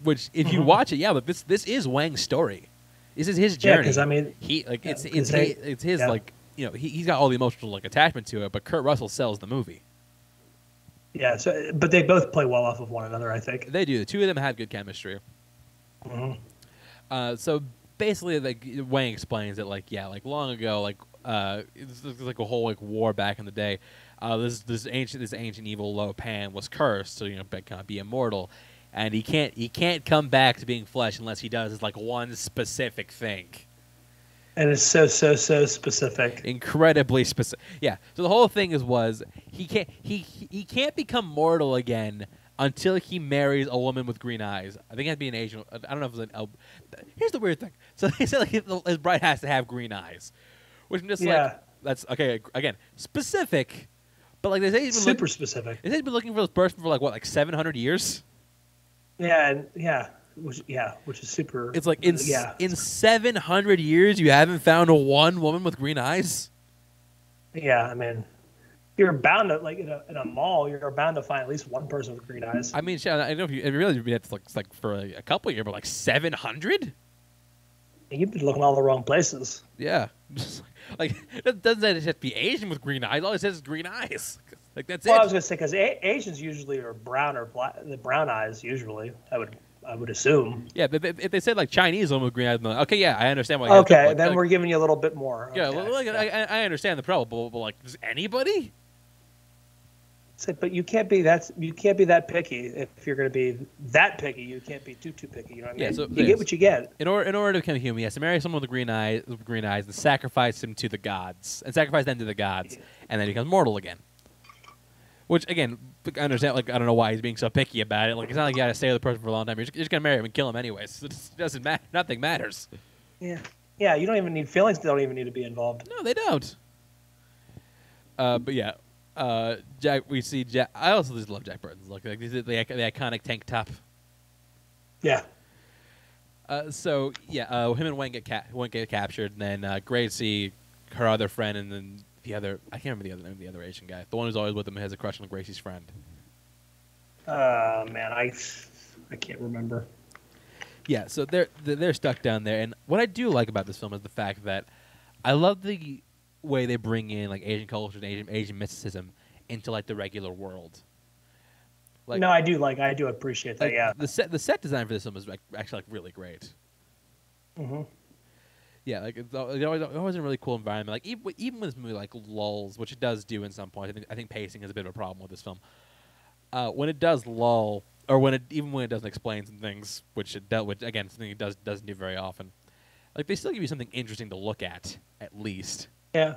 Which if you Mhm. watch it, yeah, but this this is Wang's story. This is his Yeah, journey. because I mean, he like yeah, it's it's they- his, it's his yeah. like you know he he's got all the emotional like attachment to it, but Kurt Russell sells the movie. yeah. So, but they both play well off of one another. I think. They do. The two of them have good chemistry. Mhm. Uh, so basically, like Wang explains it, like yeah, like long ago, like uh, it's, it's like a whole like war back in the day. Uh, this this ancient this ancient evil Lo Pan was cursed, so you know, but can't be immortal, and he can't he can't come back to being flesh unless he does like one specific thing, And it's so so so specific. incredibly specific. Yeah. So the whole thing is was he can't he he can't become mortal again. Until he marries a woman with green eyes, I think it has to be an Asian. I don't know if it's an. Al- Here's the weird thing. So [LAUGHS] they said like his bride has to have green eyes, which I'm just Yeah. like that's okay. Again, specific, but like they say he's been, Super look, specific. they say he's been looking for this person for like what, like 700 years. Yeah, and yeah, which yeah, which is super. It's like in uh, yeah, in 700 years you haven't found one woman with green eyes. yeah. I mean, you're bound to like in a, in a mall, you're bound to find at least one person with green eyes. I mean, I don't know if you if you really it's like it's like for a, a couple years, but like 700. You've been looking all the wrong places. Yeah, [LAUGHS] Just [LAUGHS] like it doesn't it has to be Asian with green eyes. All it says is green eyes. [LAUGHS] Like that's it. Well, I was gonna say because a- Asians usually are brown or black. The brown eyes usually. I would I would assume. Yeah, but if they said like Chinese woman with green eyes, like, okay, yeah, I understand why. Okay, then like, we're giving you a little bit more. yeah, Okay, well, like, I, I I understand the problem, but, but like, does anybody? But you can't be that you can't be that picky if you're going to be that picky. You can't be too too picky. You know what I mean? Yeah, so you this- get what you get. In order, in order to become human, he has to marry someone with green eyes, with green eyes, and sacrifice him to the gods, and sacrifice them to the gods, and then he becomes mortal again. Which again, I understand. Like, I don't know why he's being so picky about it. Like, it's not like you got to stay with the person for a long time. You're just, you're just gonna marry him and kill him anyways. [LAUGHS] It doesn't matter. Nothing matters. Yeah, yeah. You don't even need feelings. They don't even need to be involved. No, they don't. Uh, but yeah, uh, Jack. We see Jack. I also just love Jack Burton's look. Like the, the, the iconic tank top. Yeah, Uh, so yeah, uh, him and Wayne get ca- Wayne get captured, and then uh, Gracie, her other friend, and then the other I can't remember the other name, of the other Asian guy, the one who's always with him, has a crush on Gracie's friend. uh, man, I I can't remember. Yeah, so they're they're stuck down there, and what I do like about this film is the fact that I love the way they bring in like Asian culture and Asian Asian mysticism into like the regular world. Like, no, I do like. I do appreciate that. like, yeah. the set the set design for this film is like, actually like really great. hmm Yeah, like it's, al- it's always, always a really cool environment. Like even even with this movie like lulls, which it does do in some point. I think I think pacing is a bit of a problem with this film. Uh, when it does lull, or when it even when it doesn't explain some things, which it does, which again something it does doesn't do very often. Like they still give you something interesting to look at at least. Yeah.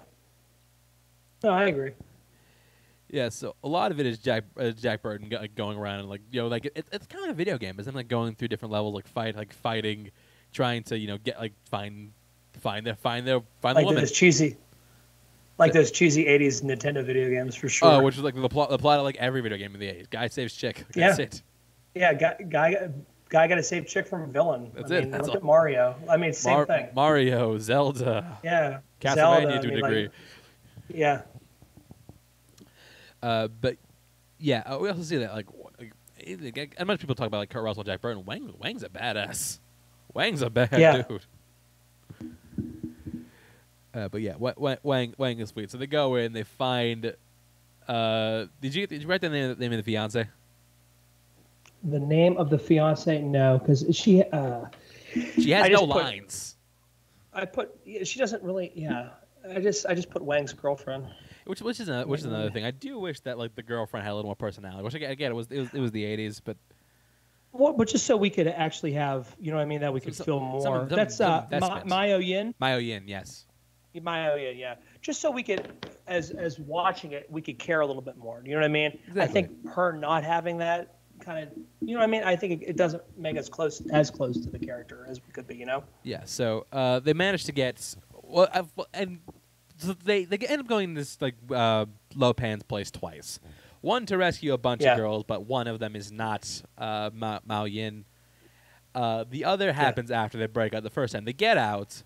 No, I agree. Yeah, so a lot of it is Jack uh, Jack Burton go, going around and like you know like it, it's kind of like a video game. It's him like going through different levels, like fight, like fighting, trying to you know get like find find their find their find the woman. those cheesy, like those cheesy '80s Nintendo video games for sure. Oh, which is like the plot, the plot of like every video game in the 80s. Guy saves chick. That's Yeah. it. yeah, guy, guy, guy got to save chick from a villain. That's I it, mean, that's look all. at Mario. I mean, same Mar- thing. Mario, Zelda, yeah, Castlevania Zelda, to I a mean, like, degree. yeah, uh, but yeah, uh, we also see that like, like and much people talk about like Kurt Russell, Jack Burton. Wang, Wang's a badass. Wang's a bad Yeah. dude. Uh, but yeah, Wa- Wa- Wang, Wang is sweet. So they go in, they find. Uh, did you did you write the name, name of the fiance? The name of the fiance, no, because she. Uh, She has I no put- lines, I put. yeah, She doesn't really. Yeah, I just. I just put Wang's girlfriend. which which is another, which is another thing. I do wish that like the girlfriend had a little more personality. Which again, again it was it was, it was the '80s, but Well, but just so we could actually have, you know what I mean, that we could Some- feel more. some- some- that's some uh, Ma- investment. Miao Yin. Miao Yin, yes. Miao Yin, yeah. Just so we could, as as watching it, we could care a little bit more. You know what I mean? I think her not having that kind of, you know what I mean? I think it, it doesn't make us close as close to the character as we could be. You know? Yeah, so uh, they managed to get well, I've, and so they they end up going to this like uh, Lopan's place twice. One to rescue a bunch Yeah. of girls, but one of them is not uh, Ma- Miao Yin. Uh, Uh, the other happens after they break out the first time. They get out.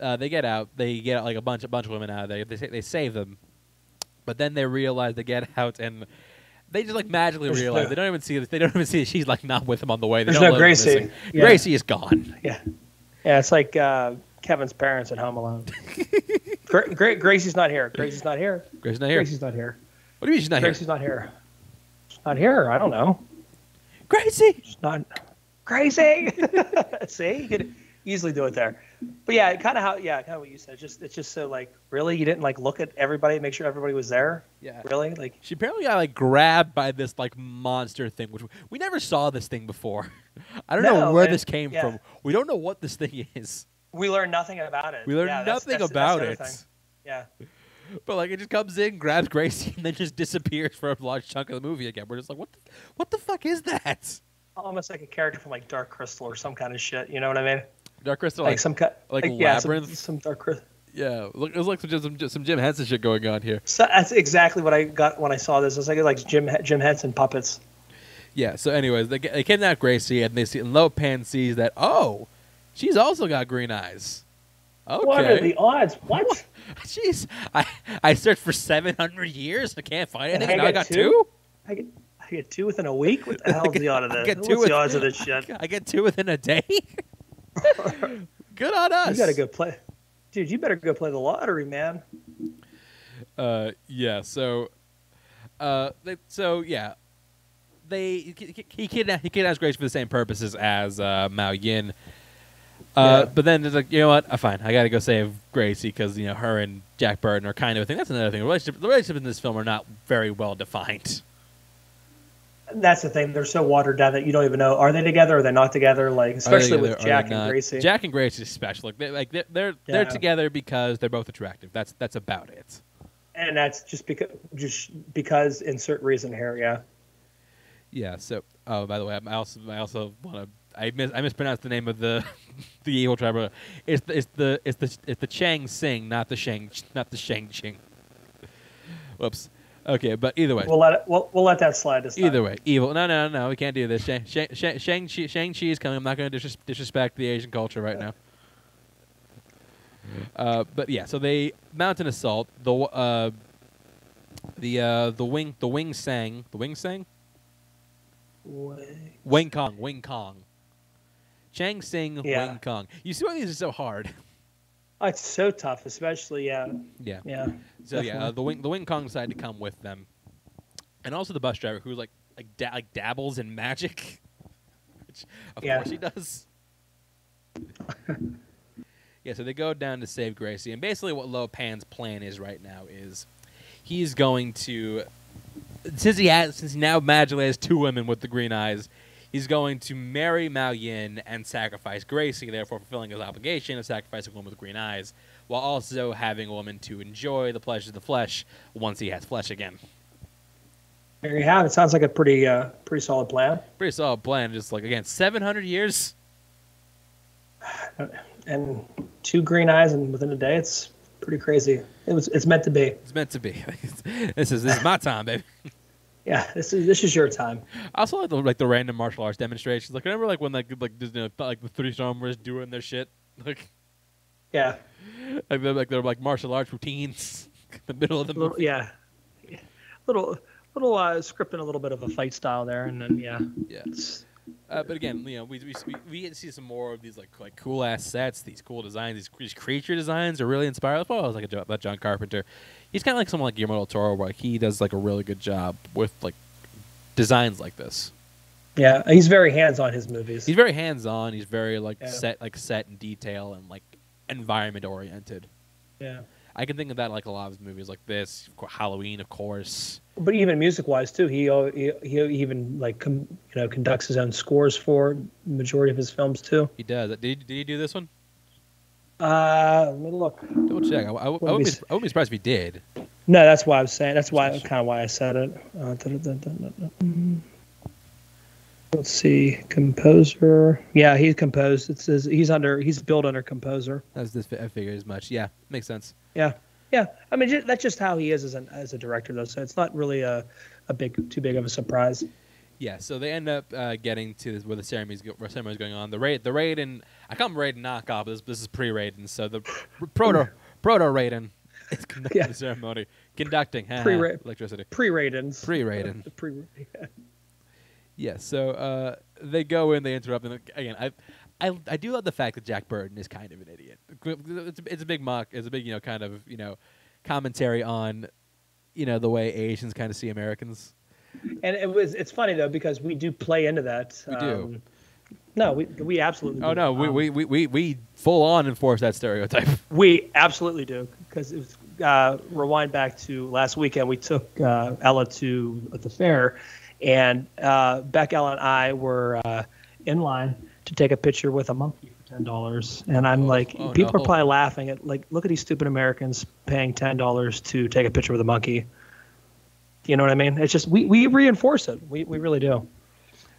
Uh, they get out. They get like a bunch, a bunch of women out of there. They they save them, but then they realize they get [LAUGHS] out and they just like magically There's realize no- they don't even see this. they don't even see that she's like not with them on the way. They There's don't no Gracie. Yeah. Gracie is gone. Yeah, yeah. It's like uh, Kevin's parents at Home Alone. [LAUGHS] Gra- Gra- Gracie's not here. Gracie's not here. Gracie's not here. Gracie's not here. What do you mean she's not here? Gracie's not here. She's not here. I don't know. Gracie. She's not. Gracie. [LAUGHS] See, you could easily do it there. But yeah, kind of how yeah, kind of what you said. Just it's just so like really you didn't like look at everybody, make sure everybody was there. Yeah. Really, like She apparently got like grabbed by this like monster thing, which we never saw this thing before. [LAUGHS] I don't know where this came yeah. from. We don't know what this thing [LAUGHS] is. we learned nothing about it. We learned Yeah, nothing that's- that's about other it. Yeah. [LAUGHS] But like it just comes in, grabs Gracie, and then just disappears for a large chunk of the movie again. We're just like, what? The, what the fuck is that? Almost like a character from like Dark Crystal or some kind of shit. You know what I mean? Dark Crystal, Like, like, some kind, like yeah, Labyrinth? Some, Dark Crystal. yeah, look, it was like some, some some Jim Henson shit going on here. So that's exactly what I got when I saw this. It's like like Jim Jim Henson puppets. Yeah. So, anyways, they, they kidnap Gracie, and they see and Lopan sees that oh, she's also got green eyes. Okay. What are the odds? What? [LAUGHS] Jeez, I I searched for seven hundred years. I can't find And anything. I and I got got two? two. I get I get two within a week. What the [LAUGHS] hell's the odds of this? What's two the odds of this shit? [LAUGHS] I get two within a day. Good on us. You gotta go play, dude. You better go play the lottery, man. Uh, yeah. So, uh, they, so yeah, they he, he, he kidnapped he kidnaps Grace for the same purposes as uh, Miao Yin. Uh, Yeah. But then it's like, you know what? Uh, fine. I got to go save Gracie because you know her and Jack Burton are kind of a thing. That's another thing. The relationship, the relationships in this film are not very well defined. That's the thing. They're so watered down that you don't even know are they together or are they not together. Like especially Are with Jack and not? Gracie. Jack and Gracie is special. Like, they, like they're they're, they're together because they're both attractive. That's that's about it. and that's just because just because insert reason here. Yeah. Yeah. So, oh, by the way, I also I also want to I mis- I mispronounced the name of the [LAUGHS] the evil tribe. It's the it's the it's the it's the Chang Sing, not the Shang not the Shang Ching. Whoops. Okay, but either way, We'll let it. We'll, we'll let that slide this time. either way, evil. No, no, no, we can't do this. Shang Shang Shang Shang Chi Shang Chi is coming. I'm not going to disres- disrespect the Asian culture right now. Uh, but yeah, so they mount an assault. The uh, the uh, the wing the wing sang the wing sang Wait. Wing Kong, Wing Kong. Chang Sing, Yeah. Wing Kong. You see why these are so hard? [LAUGHS] Oh, it's so tough, especially yeah, Yeah. yeah. So yeah, uh, the Wing the Wing Kong decided to come with them, and also the bus driver who like like, da- like dabbles in magic, [LAUGHS] which of Yeah. course he does. [LAUGHS] yeah, so they go down to save Gracie, and basically what Lo Pan's plan is right now is he's going to since he has since he now magically has two women with the green eyes, he's going to marry Miao Yin and sacrifice Gracie, therefore fulfilling his obligation of sacrificing a woman with green eyes, while also having a woman to enjoy the pleasures of the flesh once he has flesh again. There you have it. Sounds like a pretty uh pretty solid plan. Pretty solid plan. Just like again, seven hundred years. [SIGHS] And two green eyes, and within a day, it's pretty crazy. It was. It's meant to be. It's meant to be. [LAUGHS] this is this is my time, baby. [LAUGHS] Yeah. This is this is your time. I also like the like the random martial arts demonstrations. Like remember like when like like know, like the three stormers doing their shit. [LAUGHS] Like Yeah. like they're like they're like martial arts routines [LAUGHS] in the middle of the Little, movie. yeah. Little little uh, scripting a little bit of a fight style there, and then yeah. Yeah. Uh, but again, you know, we, we, we, get to see some more of these like like cool ass sets, these cool designs, these, these creature designs are really inspired. Well, I was like a, about John Carpenter. He's kind of like someone like Guillermo del Toro, where like, he does like a really good job with like designs like this. yeah. He's very hands on his movies. He's very hands on. He's very like Yeah. set like set in detail and like environment oriented. yeah. I can think of that like a lot of his movies, like this, Halloween, of course. But even music wise too, he, he he even like com, you know conducts his own scores for majority of his films too. He does. Did he, did he do this one? Uh, let me look. Double check. I, I, I, wouldn't me be, s- I wouldn't be surprised if he did. No, that's why I was saying. That's why kind of why I said it. Uh, da- da- da-. Let's see, composer. Yeah, he composed. It says he's under. He's billed under composer. That's this. I figure as much. Yeah, makes sense. Yeah, yeah. I mean, that's just how he is as an as a director, though. So it's not really a a big too big of a surprise. Yeah, so they end up uh, getting to this, where the ceremony's go, where ceremony's going on. The raid, the Raiden, I call him Raiden knockoff. This this is pre Raiden, so the [LAUGHS] proto proto Raiden is [LAUGHS] conducting Yeah. the ceremony, conducting [LAUGHS] Pre-Ra- electricity. Pre Raidens. Pre Raiden. Pre. Yeah. Yeah, so uh, they go in, they interrupt, and again, I, I, I do love the fact that Jack Burton is kind of an idiot. It's, it's a big mock, it's a big, you know, kind of, you know, commentary on, you know, the way Asians kind of see Americans. And it was it's funny though because we do play into that. We do. Um, no, we we absolutely. Oh do. no, we, Um, we, we, we, we full on enforce that stereotype. [LAUGHS] We absolutely do because it was uh, rewind back to last weekend. We took uh, Ella to the fair, and uh, Beck, Ella, and I were uh, in line to take a picture with a monkey for ten dollars. And I'm Oh, like, oh, people no. are probably laughing at like, look at these stupid Americans paying ten dollars to take a picture with a monkey. You know what I mean? It's just we, we reinforce it. We we really do.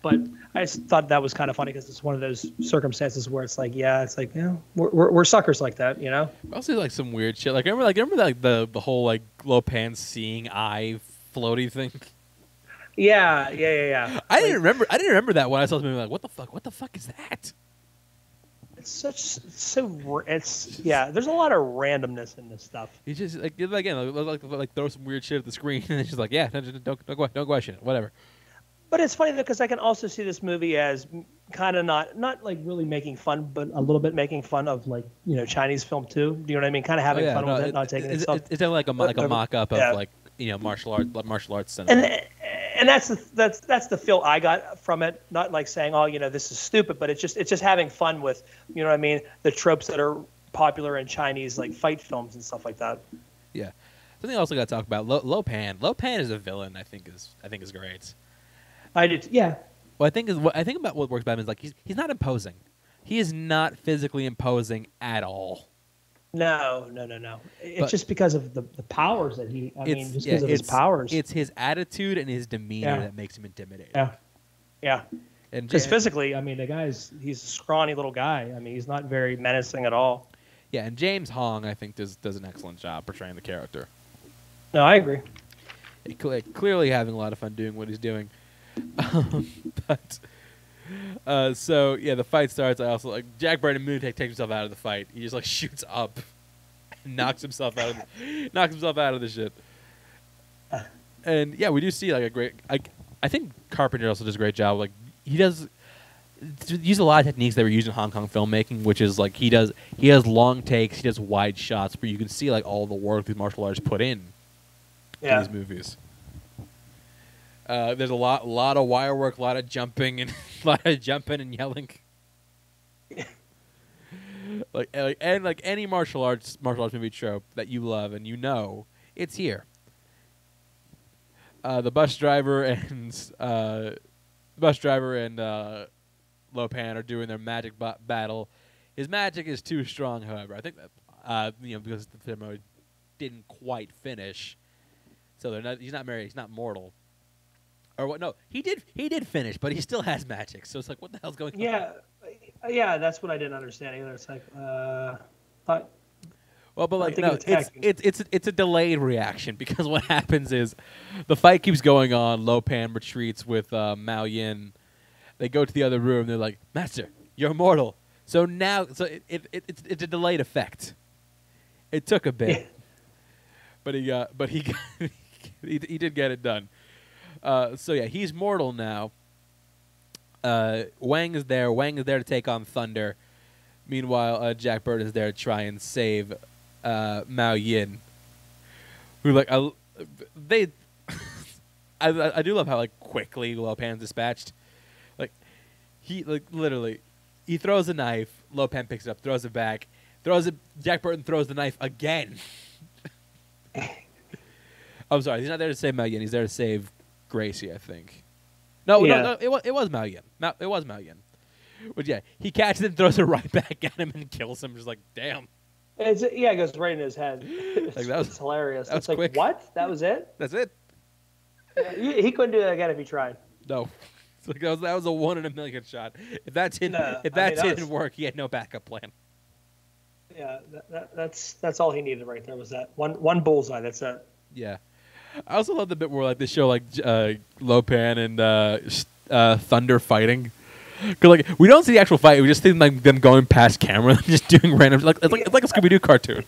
But I just thought that was kind of funny because it's one of those circumstances where it's like, yeah, it's like, yeah, we're, we're, we're suckers like that, you know? Also like some weird shit. Like remember, like remember like the the whole like Lopan seeing eye floaty thing. [LAUGHS] Yeah, yeah, yeah, yeah. I didn't remember. I didn't remember that when I saw movie. Like, what the fuck? What the fuck is that? It's such so it's yeah. There's a lot of randomness in this stuff. He just like again like, like like throw some weird shit at the screen [LAUGHS] and it's just like yeah don't don't don't, don't question it whatever. But it's funny because I can also see this movie as kind of not not like really making fun, but a little bit making fun of like you know Chinese film too. Do you know what I mean? Kind of having Oh, yeah, fun no, with it, not taking it's, it. it's, it's like a like a mock up of Yeah. like you know martial art martial arts cinema. and and that's the that's that's the feel I got from it. Not like saying, oh, you know, this is stupid, but it's just it's just having fun with, you know what I mean, the tropes that are popular in Chinese like fight films and stuff like that. yeah. Something I also got to talk about Lo, Lopan. Lopan is a villain. I think is I think is great. I did, yeah. What I think is what I think about what works Batman is like he's he's not imposing. He is not physically imposing at all. No, no, no, no. It's But- just because of the, the powers that he. I mean, just yeah, because of his powers. It's his attitude and his demeanor Yeah. that makes him intimidating. yeah, yeah. And just physically, I mean, the guy's he's a scrawny little guy. I mean, he's not very menacing at all. yeah, and James Hong I think does does an excellent job portraying the character. No, I agree. Clearly having a lot of fun doing what he's doing. [LAUGHS] Um, but [LAUGHS] uh, so yeah, the fight starts. I also like Jack Burton immediately takes himself out of the fight. He just like [LAUGHS] shoots up, and knocks himself out of the, [LAUGHS] knocks himself out of the shit. And yeah, we do see like a great. I I think Carpenter also does a great job. Like he does use a lot of techniques that were used in Hong Kong filmmaking, which is like he does he has long takes, he does wide shots, where you can see like all the work these martial artists put in in Yeah. these movies. Uh, there's a lot, lot of wire work, a lot of jumping, and a [LAUGHS] lot of jumping and yelling. [LAUGHS] like, and, like, and like any martial arts martial arts movie trope that you love and you know, it's here. Uh, the bus driver [LAUGHS] and uh, bus driver and uh, Lopan are doing their magic ba- battle. His magic is too strong, however. I think that uh, you know because the ceremony didn't quite finish, so they're not. He's not married. He's not mortal. Or what? No, he did. He did finish, but he still has magic. So it's like, what the hell's going on? Yeah, yeah. That's what I didn't understand either. It's like, uh, thought Well, but like no, it's it's it's it's it's a delayed reaction [LAUGHS] because what happens is the fight keeps going on. Lopan retreats with uh, Miao Yin. They go to the other room. They're like, "Master, you're immortal." So now, so it, it, it it's, it's a delayed effect. It took a bit, Yeah. but he got, but he got, he, he did get it done. Uh, so yeah, he's mortal now. Uh, Wang is there. Wang is there to take on Thunder. Meanwhile, uh, Jack Bird is there to try and save uh, Miao Yin. Who like I, they, [LAUGHS] I, I do love how like quickly Lopan's dispatched. Like he like literally, he throws a knife. Lopan picks it up, throws it back, throws it. Jack Burton throws the knife again. [LAUGHS] I'm sorry, he's not there to save Miao Yin. He's there to save Gracie, I think. No, Yeah. no, no, it was it was Miao Yin. Mao, it was Miao Yin. But yeah, he catches it, throws it right [LAUGHS] back at him, and kills him. Just like, damn, it's yeah, it goes right in his head. It's, [LAUGHS] Like, that was- it's hilarious. that was it's like quick. what? That was it? that's it. he, he couldn't do that again if he tried. No, [LAUGHS] it's like that was that was a one in a million shot. If that didn't No, if I that mean, that didn't was- work, he had no backup plan. Yeah, that, that, that's that's all he needed right there was that one one bullseye. That's it. Yeah. I also love the bit where like they show like uh, Lopan and uh, uh, Thunder fighting. Cause like we don't see the actual fight, we just see them, like them going past camera, [LAUGHS] and just doing random like it's like it's like a Scooby Doo cartoon.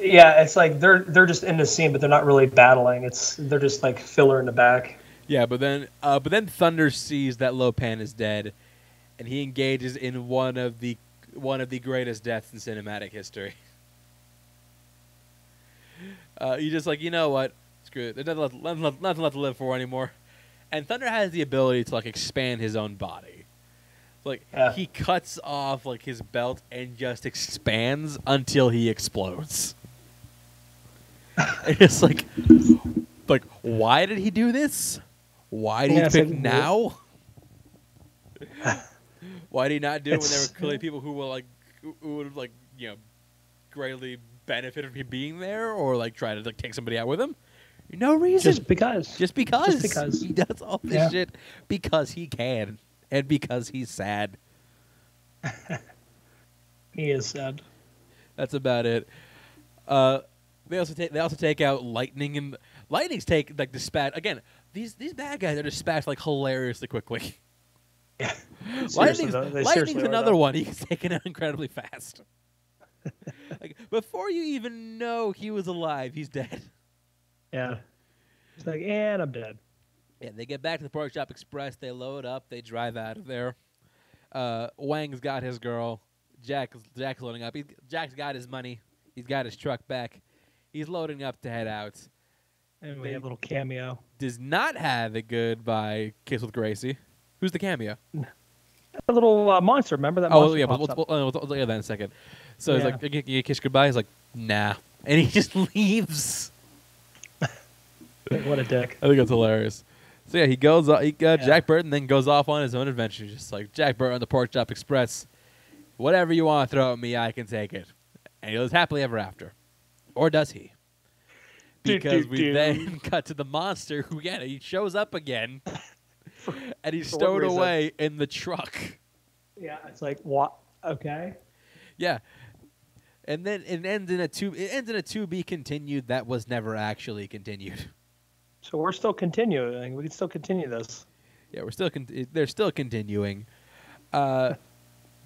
Yeah, it's like they're they're just in the scene, but they're not really battling. It's they're just like filler in the back. Yeah, but then uh, but then Thunder sees that Lopan is dead, and he engages in one of the one of the greatest deaths in cinematic history. [LAUGHS] Uh, you just like you know what? Screw it. There's nothing left, nothing left, nothing left to live for anymore. And Thunder has the ability to like expand his own body. Like Yeah. he cuts off like his belt and just expands until he explodes. [LAUGHS] It's like, like why did he do this? Why did Yeah, he pick like, now? [LAUGHS] Why did he not do it when there were clearly people who were like who who would have like you know greatly benefited from him being there or like try to like take somebody out with him? No reason. Just because. Just because. Just because. He does all this Yeah. shit because he can and because he's sad. [LAUGHS] he is sad. That's about it. Uh, they also take they also take out lightning and lightning's take like dispatch again. These these bad guys are dispatched like hilariously quickly. [LAUGHS] Yeah. Lightning's, though, lightning's another one. He's taken out incredibly fast. [LAUGHS] like before you even know he was alive, he's dead. Yeah. It's like, and I'm dead. Yeah, they get back to the Pork Chop Express. They load up. They drive out of there. Uh, Wang's got his girl. Jack Jack's loading up. He's, Jack's got his money. He's got his truck back. He's loading up to head out. And we They- have a little cameo. Does not have a goodbye kiss with Gracie. Who's the cameo? A little uh, monster. Remember that Oh monster? yeah, we'll, pops we'll, we'll, we'll, we'll look at that in a second. So he's like, you, you kiss goodbye. He's like, nah, and he [LAUGHS] just leaves. What a dick. I think it's hilarious. So yeah, he goes. Uh, he, uh, Yeah. Jack Burton then goes off on his own adventure, just like Jack Burton, the Pork Chop Express. Whatever you want to throw at me, I can take it. And he lives happily ever after, or does he? [LAUGHS] Do, Because do, we do. then [LAUGHS] cut to the monster who again he shows up again, [LAUGHS] and he's stowed away in the truck. Yeah, it's like, what? Okay. Yeah. And then it ends in a two. It ends in a to be continued that was never actually continued. So we're still continuing. We can still continue this. Yeah, we're still. Con- they're still continuing. Uh,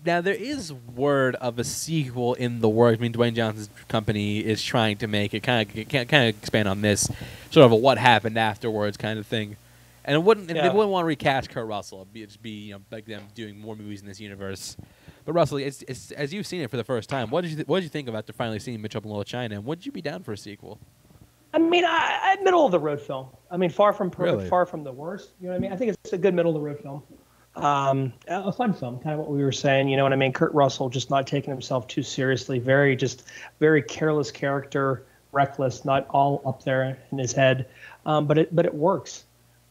now there is word of a sequel in the works. I mean, Dwayne Johnson's company is trying to make it. Kind of, kind of expand on this, sort of a what happened afterwards kind of thing. And it wouldn't. and They wouldn't want to recast Kurt Russell. It'd be, it'd be you know like them doing more movies in this universe. But Russell, it's, it's, as you've seen it for the first time, what did you th- what did you think about after finally seeing Mitch Up in Little China? And would you be down for a sequel? I mean, I, I middle of the road film. I mean, far from perfect, Really? far from the worst. You know what I mean? I think it's a good middle of the road film. Um, a fun film, kind of what we were saying. You know what I mean? Kurt Russell just not taking himself too seriously. Very just very careless character, reckless, not all up there in his head. Um, but it but it works.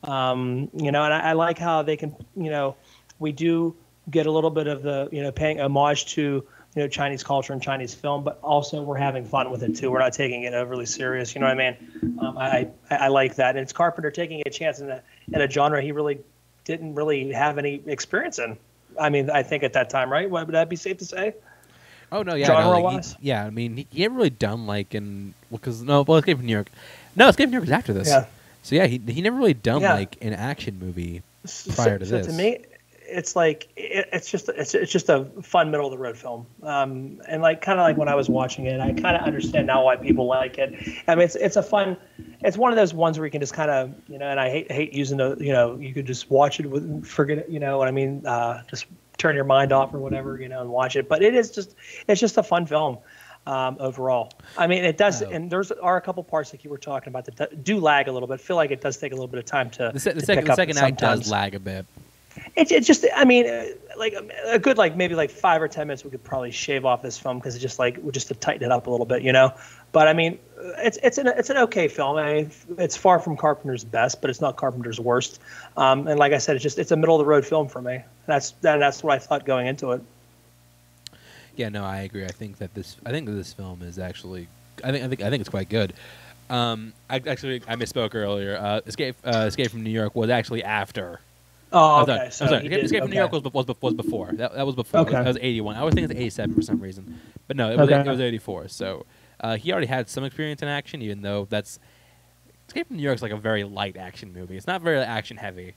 Um, you know, and I, I like how they can. You know, we do get a little bit of the you know paying homage to you know Chinese culture and Chinese film, but also we're having fun with it too. We're not taking it overly serious. You know what I mean? Um, I, I I like that, and it's Carpenter taking a chance in a in a genre he really didn't really have any experience in. I mean, I think at that time, right? Would that be safe to say? Oh no, yeah, no, like, he- yeah. I mean, he, he hadn't really done like in because no, well, Escape from New York. No, Escape from New York was after this. Yeah. So yeah, he he never really done Yeah. like an action movie. So- Prior to so this. to me, it's like it, it's just it's, it's just a fun middle of the road film, um, and like kind of like when I was watching it, I kind of understand now why people like it. I mean, it's it's a fun, it's one of those ones where you can just kind of you know, and I hate hate using the you know, you could just watch it with forget it, you know what I mean, uh, just turn your mind off or whatever, you know, and watch it. But it is just it's just a fun film. Um, overall, I mean, it does, Oh. and there's are a couple parts like you were talking about that do lag a little bit. Feel like it does take a little bit of time to. The, se- the to second the second act does lag a bit. It's it's just I mean uh, like um, a good like maybe like five or ten minutes we could probably shave off this film because it's just like just to tighten it up a little bit, you know. But I mean, uh, it's it's an it's an okay film. I mean, it's far from Carpenter's best, but it's not Carpenter's worst. Um, and like I said, it's just it's a middle of the road film for me. That's that, that's what I thought going into it. Yeah, no, I agree. I think that this I think this film is actually I think I think I think it's quite good. Um, I actually I misspoke earlier. Uh, Escape uh, Escape from New York was actually after. Oh, okay. So I'm sorry. Escape, did- Escape from New. York was, was, was before. That, that was before. Okay. That was 81. I was thinking it's 87 for some reason. But no, it was, Okay. it was 84. So uh, he already had some experience in action, even though that's Escape from New York is like a very light action movie. It's not very action heavy.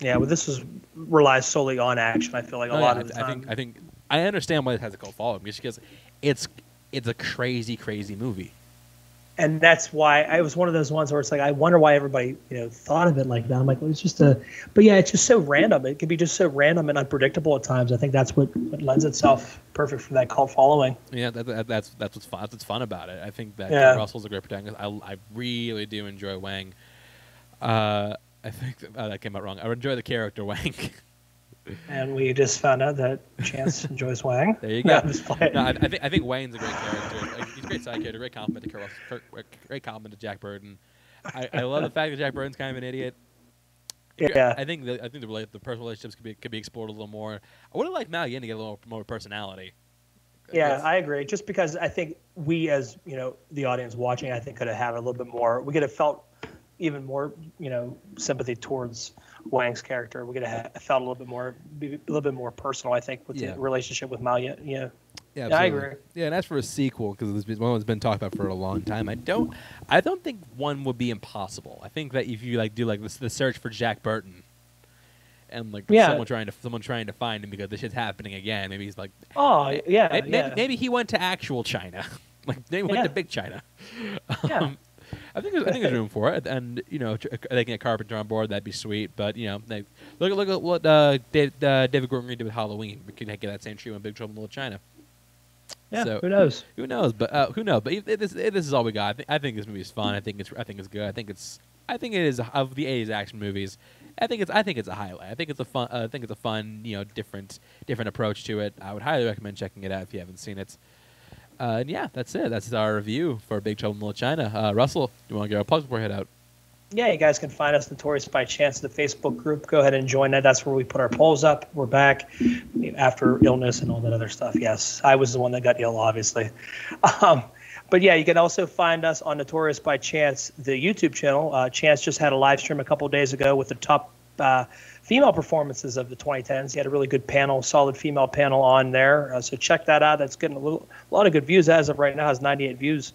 Yeah, well, this is relies solely on action. I feel like a Oh, lot yeah, of the I, time. I think I think I understand why it has a cult following just because it's it's a crazy crazy movie. And that's why I was one of those ones where it's like I wonder why everybody you know thought of it like that. I'm like, well, it's just a, but yeah, it's just so random. It can be just so random and unpredictable at times. I think that's what, what lends itself perfect for that cult following. Yeah, that, that, that's that's what's fun. That's what's fun about it. I think that Yeah. Russell's a great protagonist. I, I really do enjoy Wang. Uh, I think that, oh, that came out wrong. I enjoy the character Wang. [LAUGHS] And we just found out that Chance [LAUGHS] enjoys Wang. there you go. Playing. no, I, I think I think Wayne's a great character. Like, he's a great side character, great compliment to Russell, great compliment to Jack Burton. I, I love the fact that Jack Burton's kind of an idiot. Yeah. I think the I think the the personal relationships could be could be explored a little more. I would have liked Miao Yin to get a little more personality. Yeah, That's- I agree. Just because I think we, as you know, the audience watching, I think could have had a little bit more. We could have felt even more, you know, sympathy towards Wang's character. We could have felt a little bit more, be a little bit more personal. I think with Yeah. the relationship with Miao. Yeah, yeah. Yeah, Yeah, I agree. Yeah, and as for a sequel, because this one has been talked about for a long time, I don't, I don't think one would be impossible. I think that if you like do like this, the search for Jack Burton, and like Yeah. someone trying to someone trying to find him because this shit's happening again, maybe he's like, Oh, yeah, maybe, yeah. maybe, maybe he went to actual China, [LAUGHS] like maybe he went to big China. Yeah. Um, I think there's, I think there's room for it, and you know, tr- they can get Carpenter on board. That'd be sweet. But you know, they, look at look at what uh, David, uh, David Gordon Green did with Halloween. We can get that same treatment in Big Trouble in Little China. yeah. so- who knows? Who knows? But uh, who knows? But this, this is all we got. I think, I think this movie is fun. I think it's I think it's good. I think it's I think it is of the '80s action movies. I think it's I think it's a highlight. I think it's a fun. Uh, I think it's a fun you know different different approach to it. I would highly recommend checking it out if you haven't seen it. Uh, and yeah, that's it. That's our review for Big Trouble in Little China. Uh, Russell, you want to get our plugs before we head out? Yeah, you guys can find us Notorious by Chance the Facebook group. Go ahead and join that. That's where we put our polls up. We're back after illness and all that other stuff. Yes, I was the one that got ill, obviously. [LAUGHS] Um, but yeah, you can also find us on Notorious by Chance, the YouTube channel. Uh, Chance just had a live stream a couple days ago with the top uh, female performances of the 2010s. He had a really good panel, solid female panel on there. Uh, so check that out. That's getting a little, a lot of good views as of right now. Has 98 views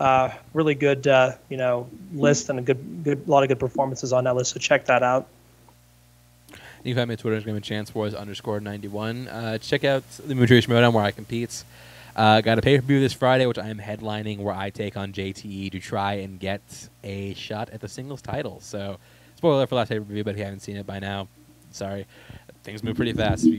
uh, really good, uh, you know, list and a good, good, lot of good performances on that list. So check that out. You can find me on Twitter, Instagram, and Chance Wars underscore 91. Uh, check out the Movie Showdown where I compete. Uh, got a pay per view this Friday, which I am headlining, where I take on JTE to try and get a shot at the singles title. So, spoiler for last pay per view, but if you haven't seen it by now, sorry. Things move pretty fast. [LAUGHS]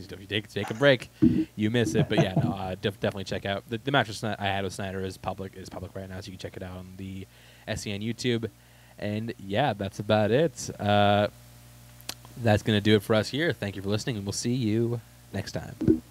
If you, take, take a break, you miss it. But yeah, no, uh, def- definitely check out the, the match I had with Snyder is public is public right now, so you can check it out on the SCN YouTube. And yeah, that's about it. Uh, that's going to do it for us here. Thank you for listening, and we'll see you next time.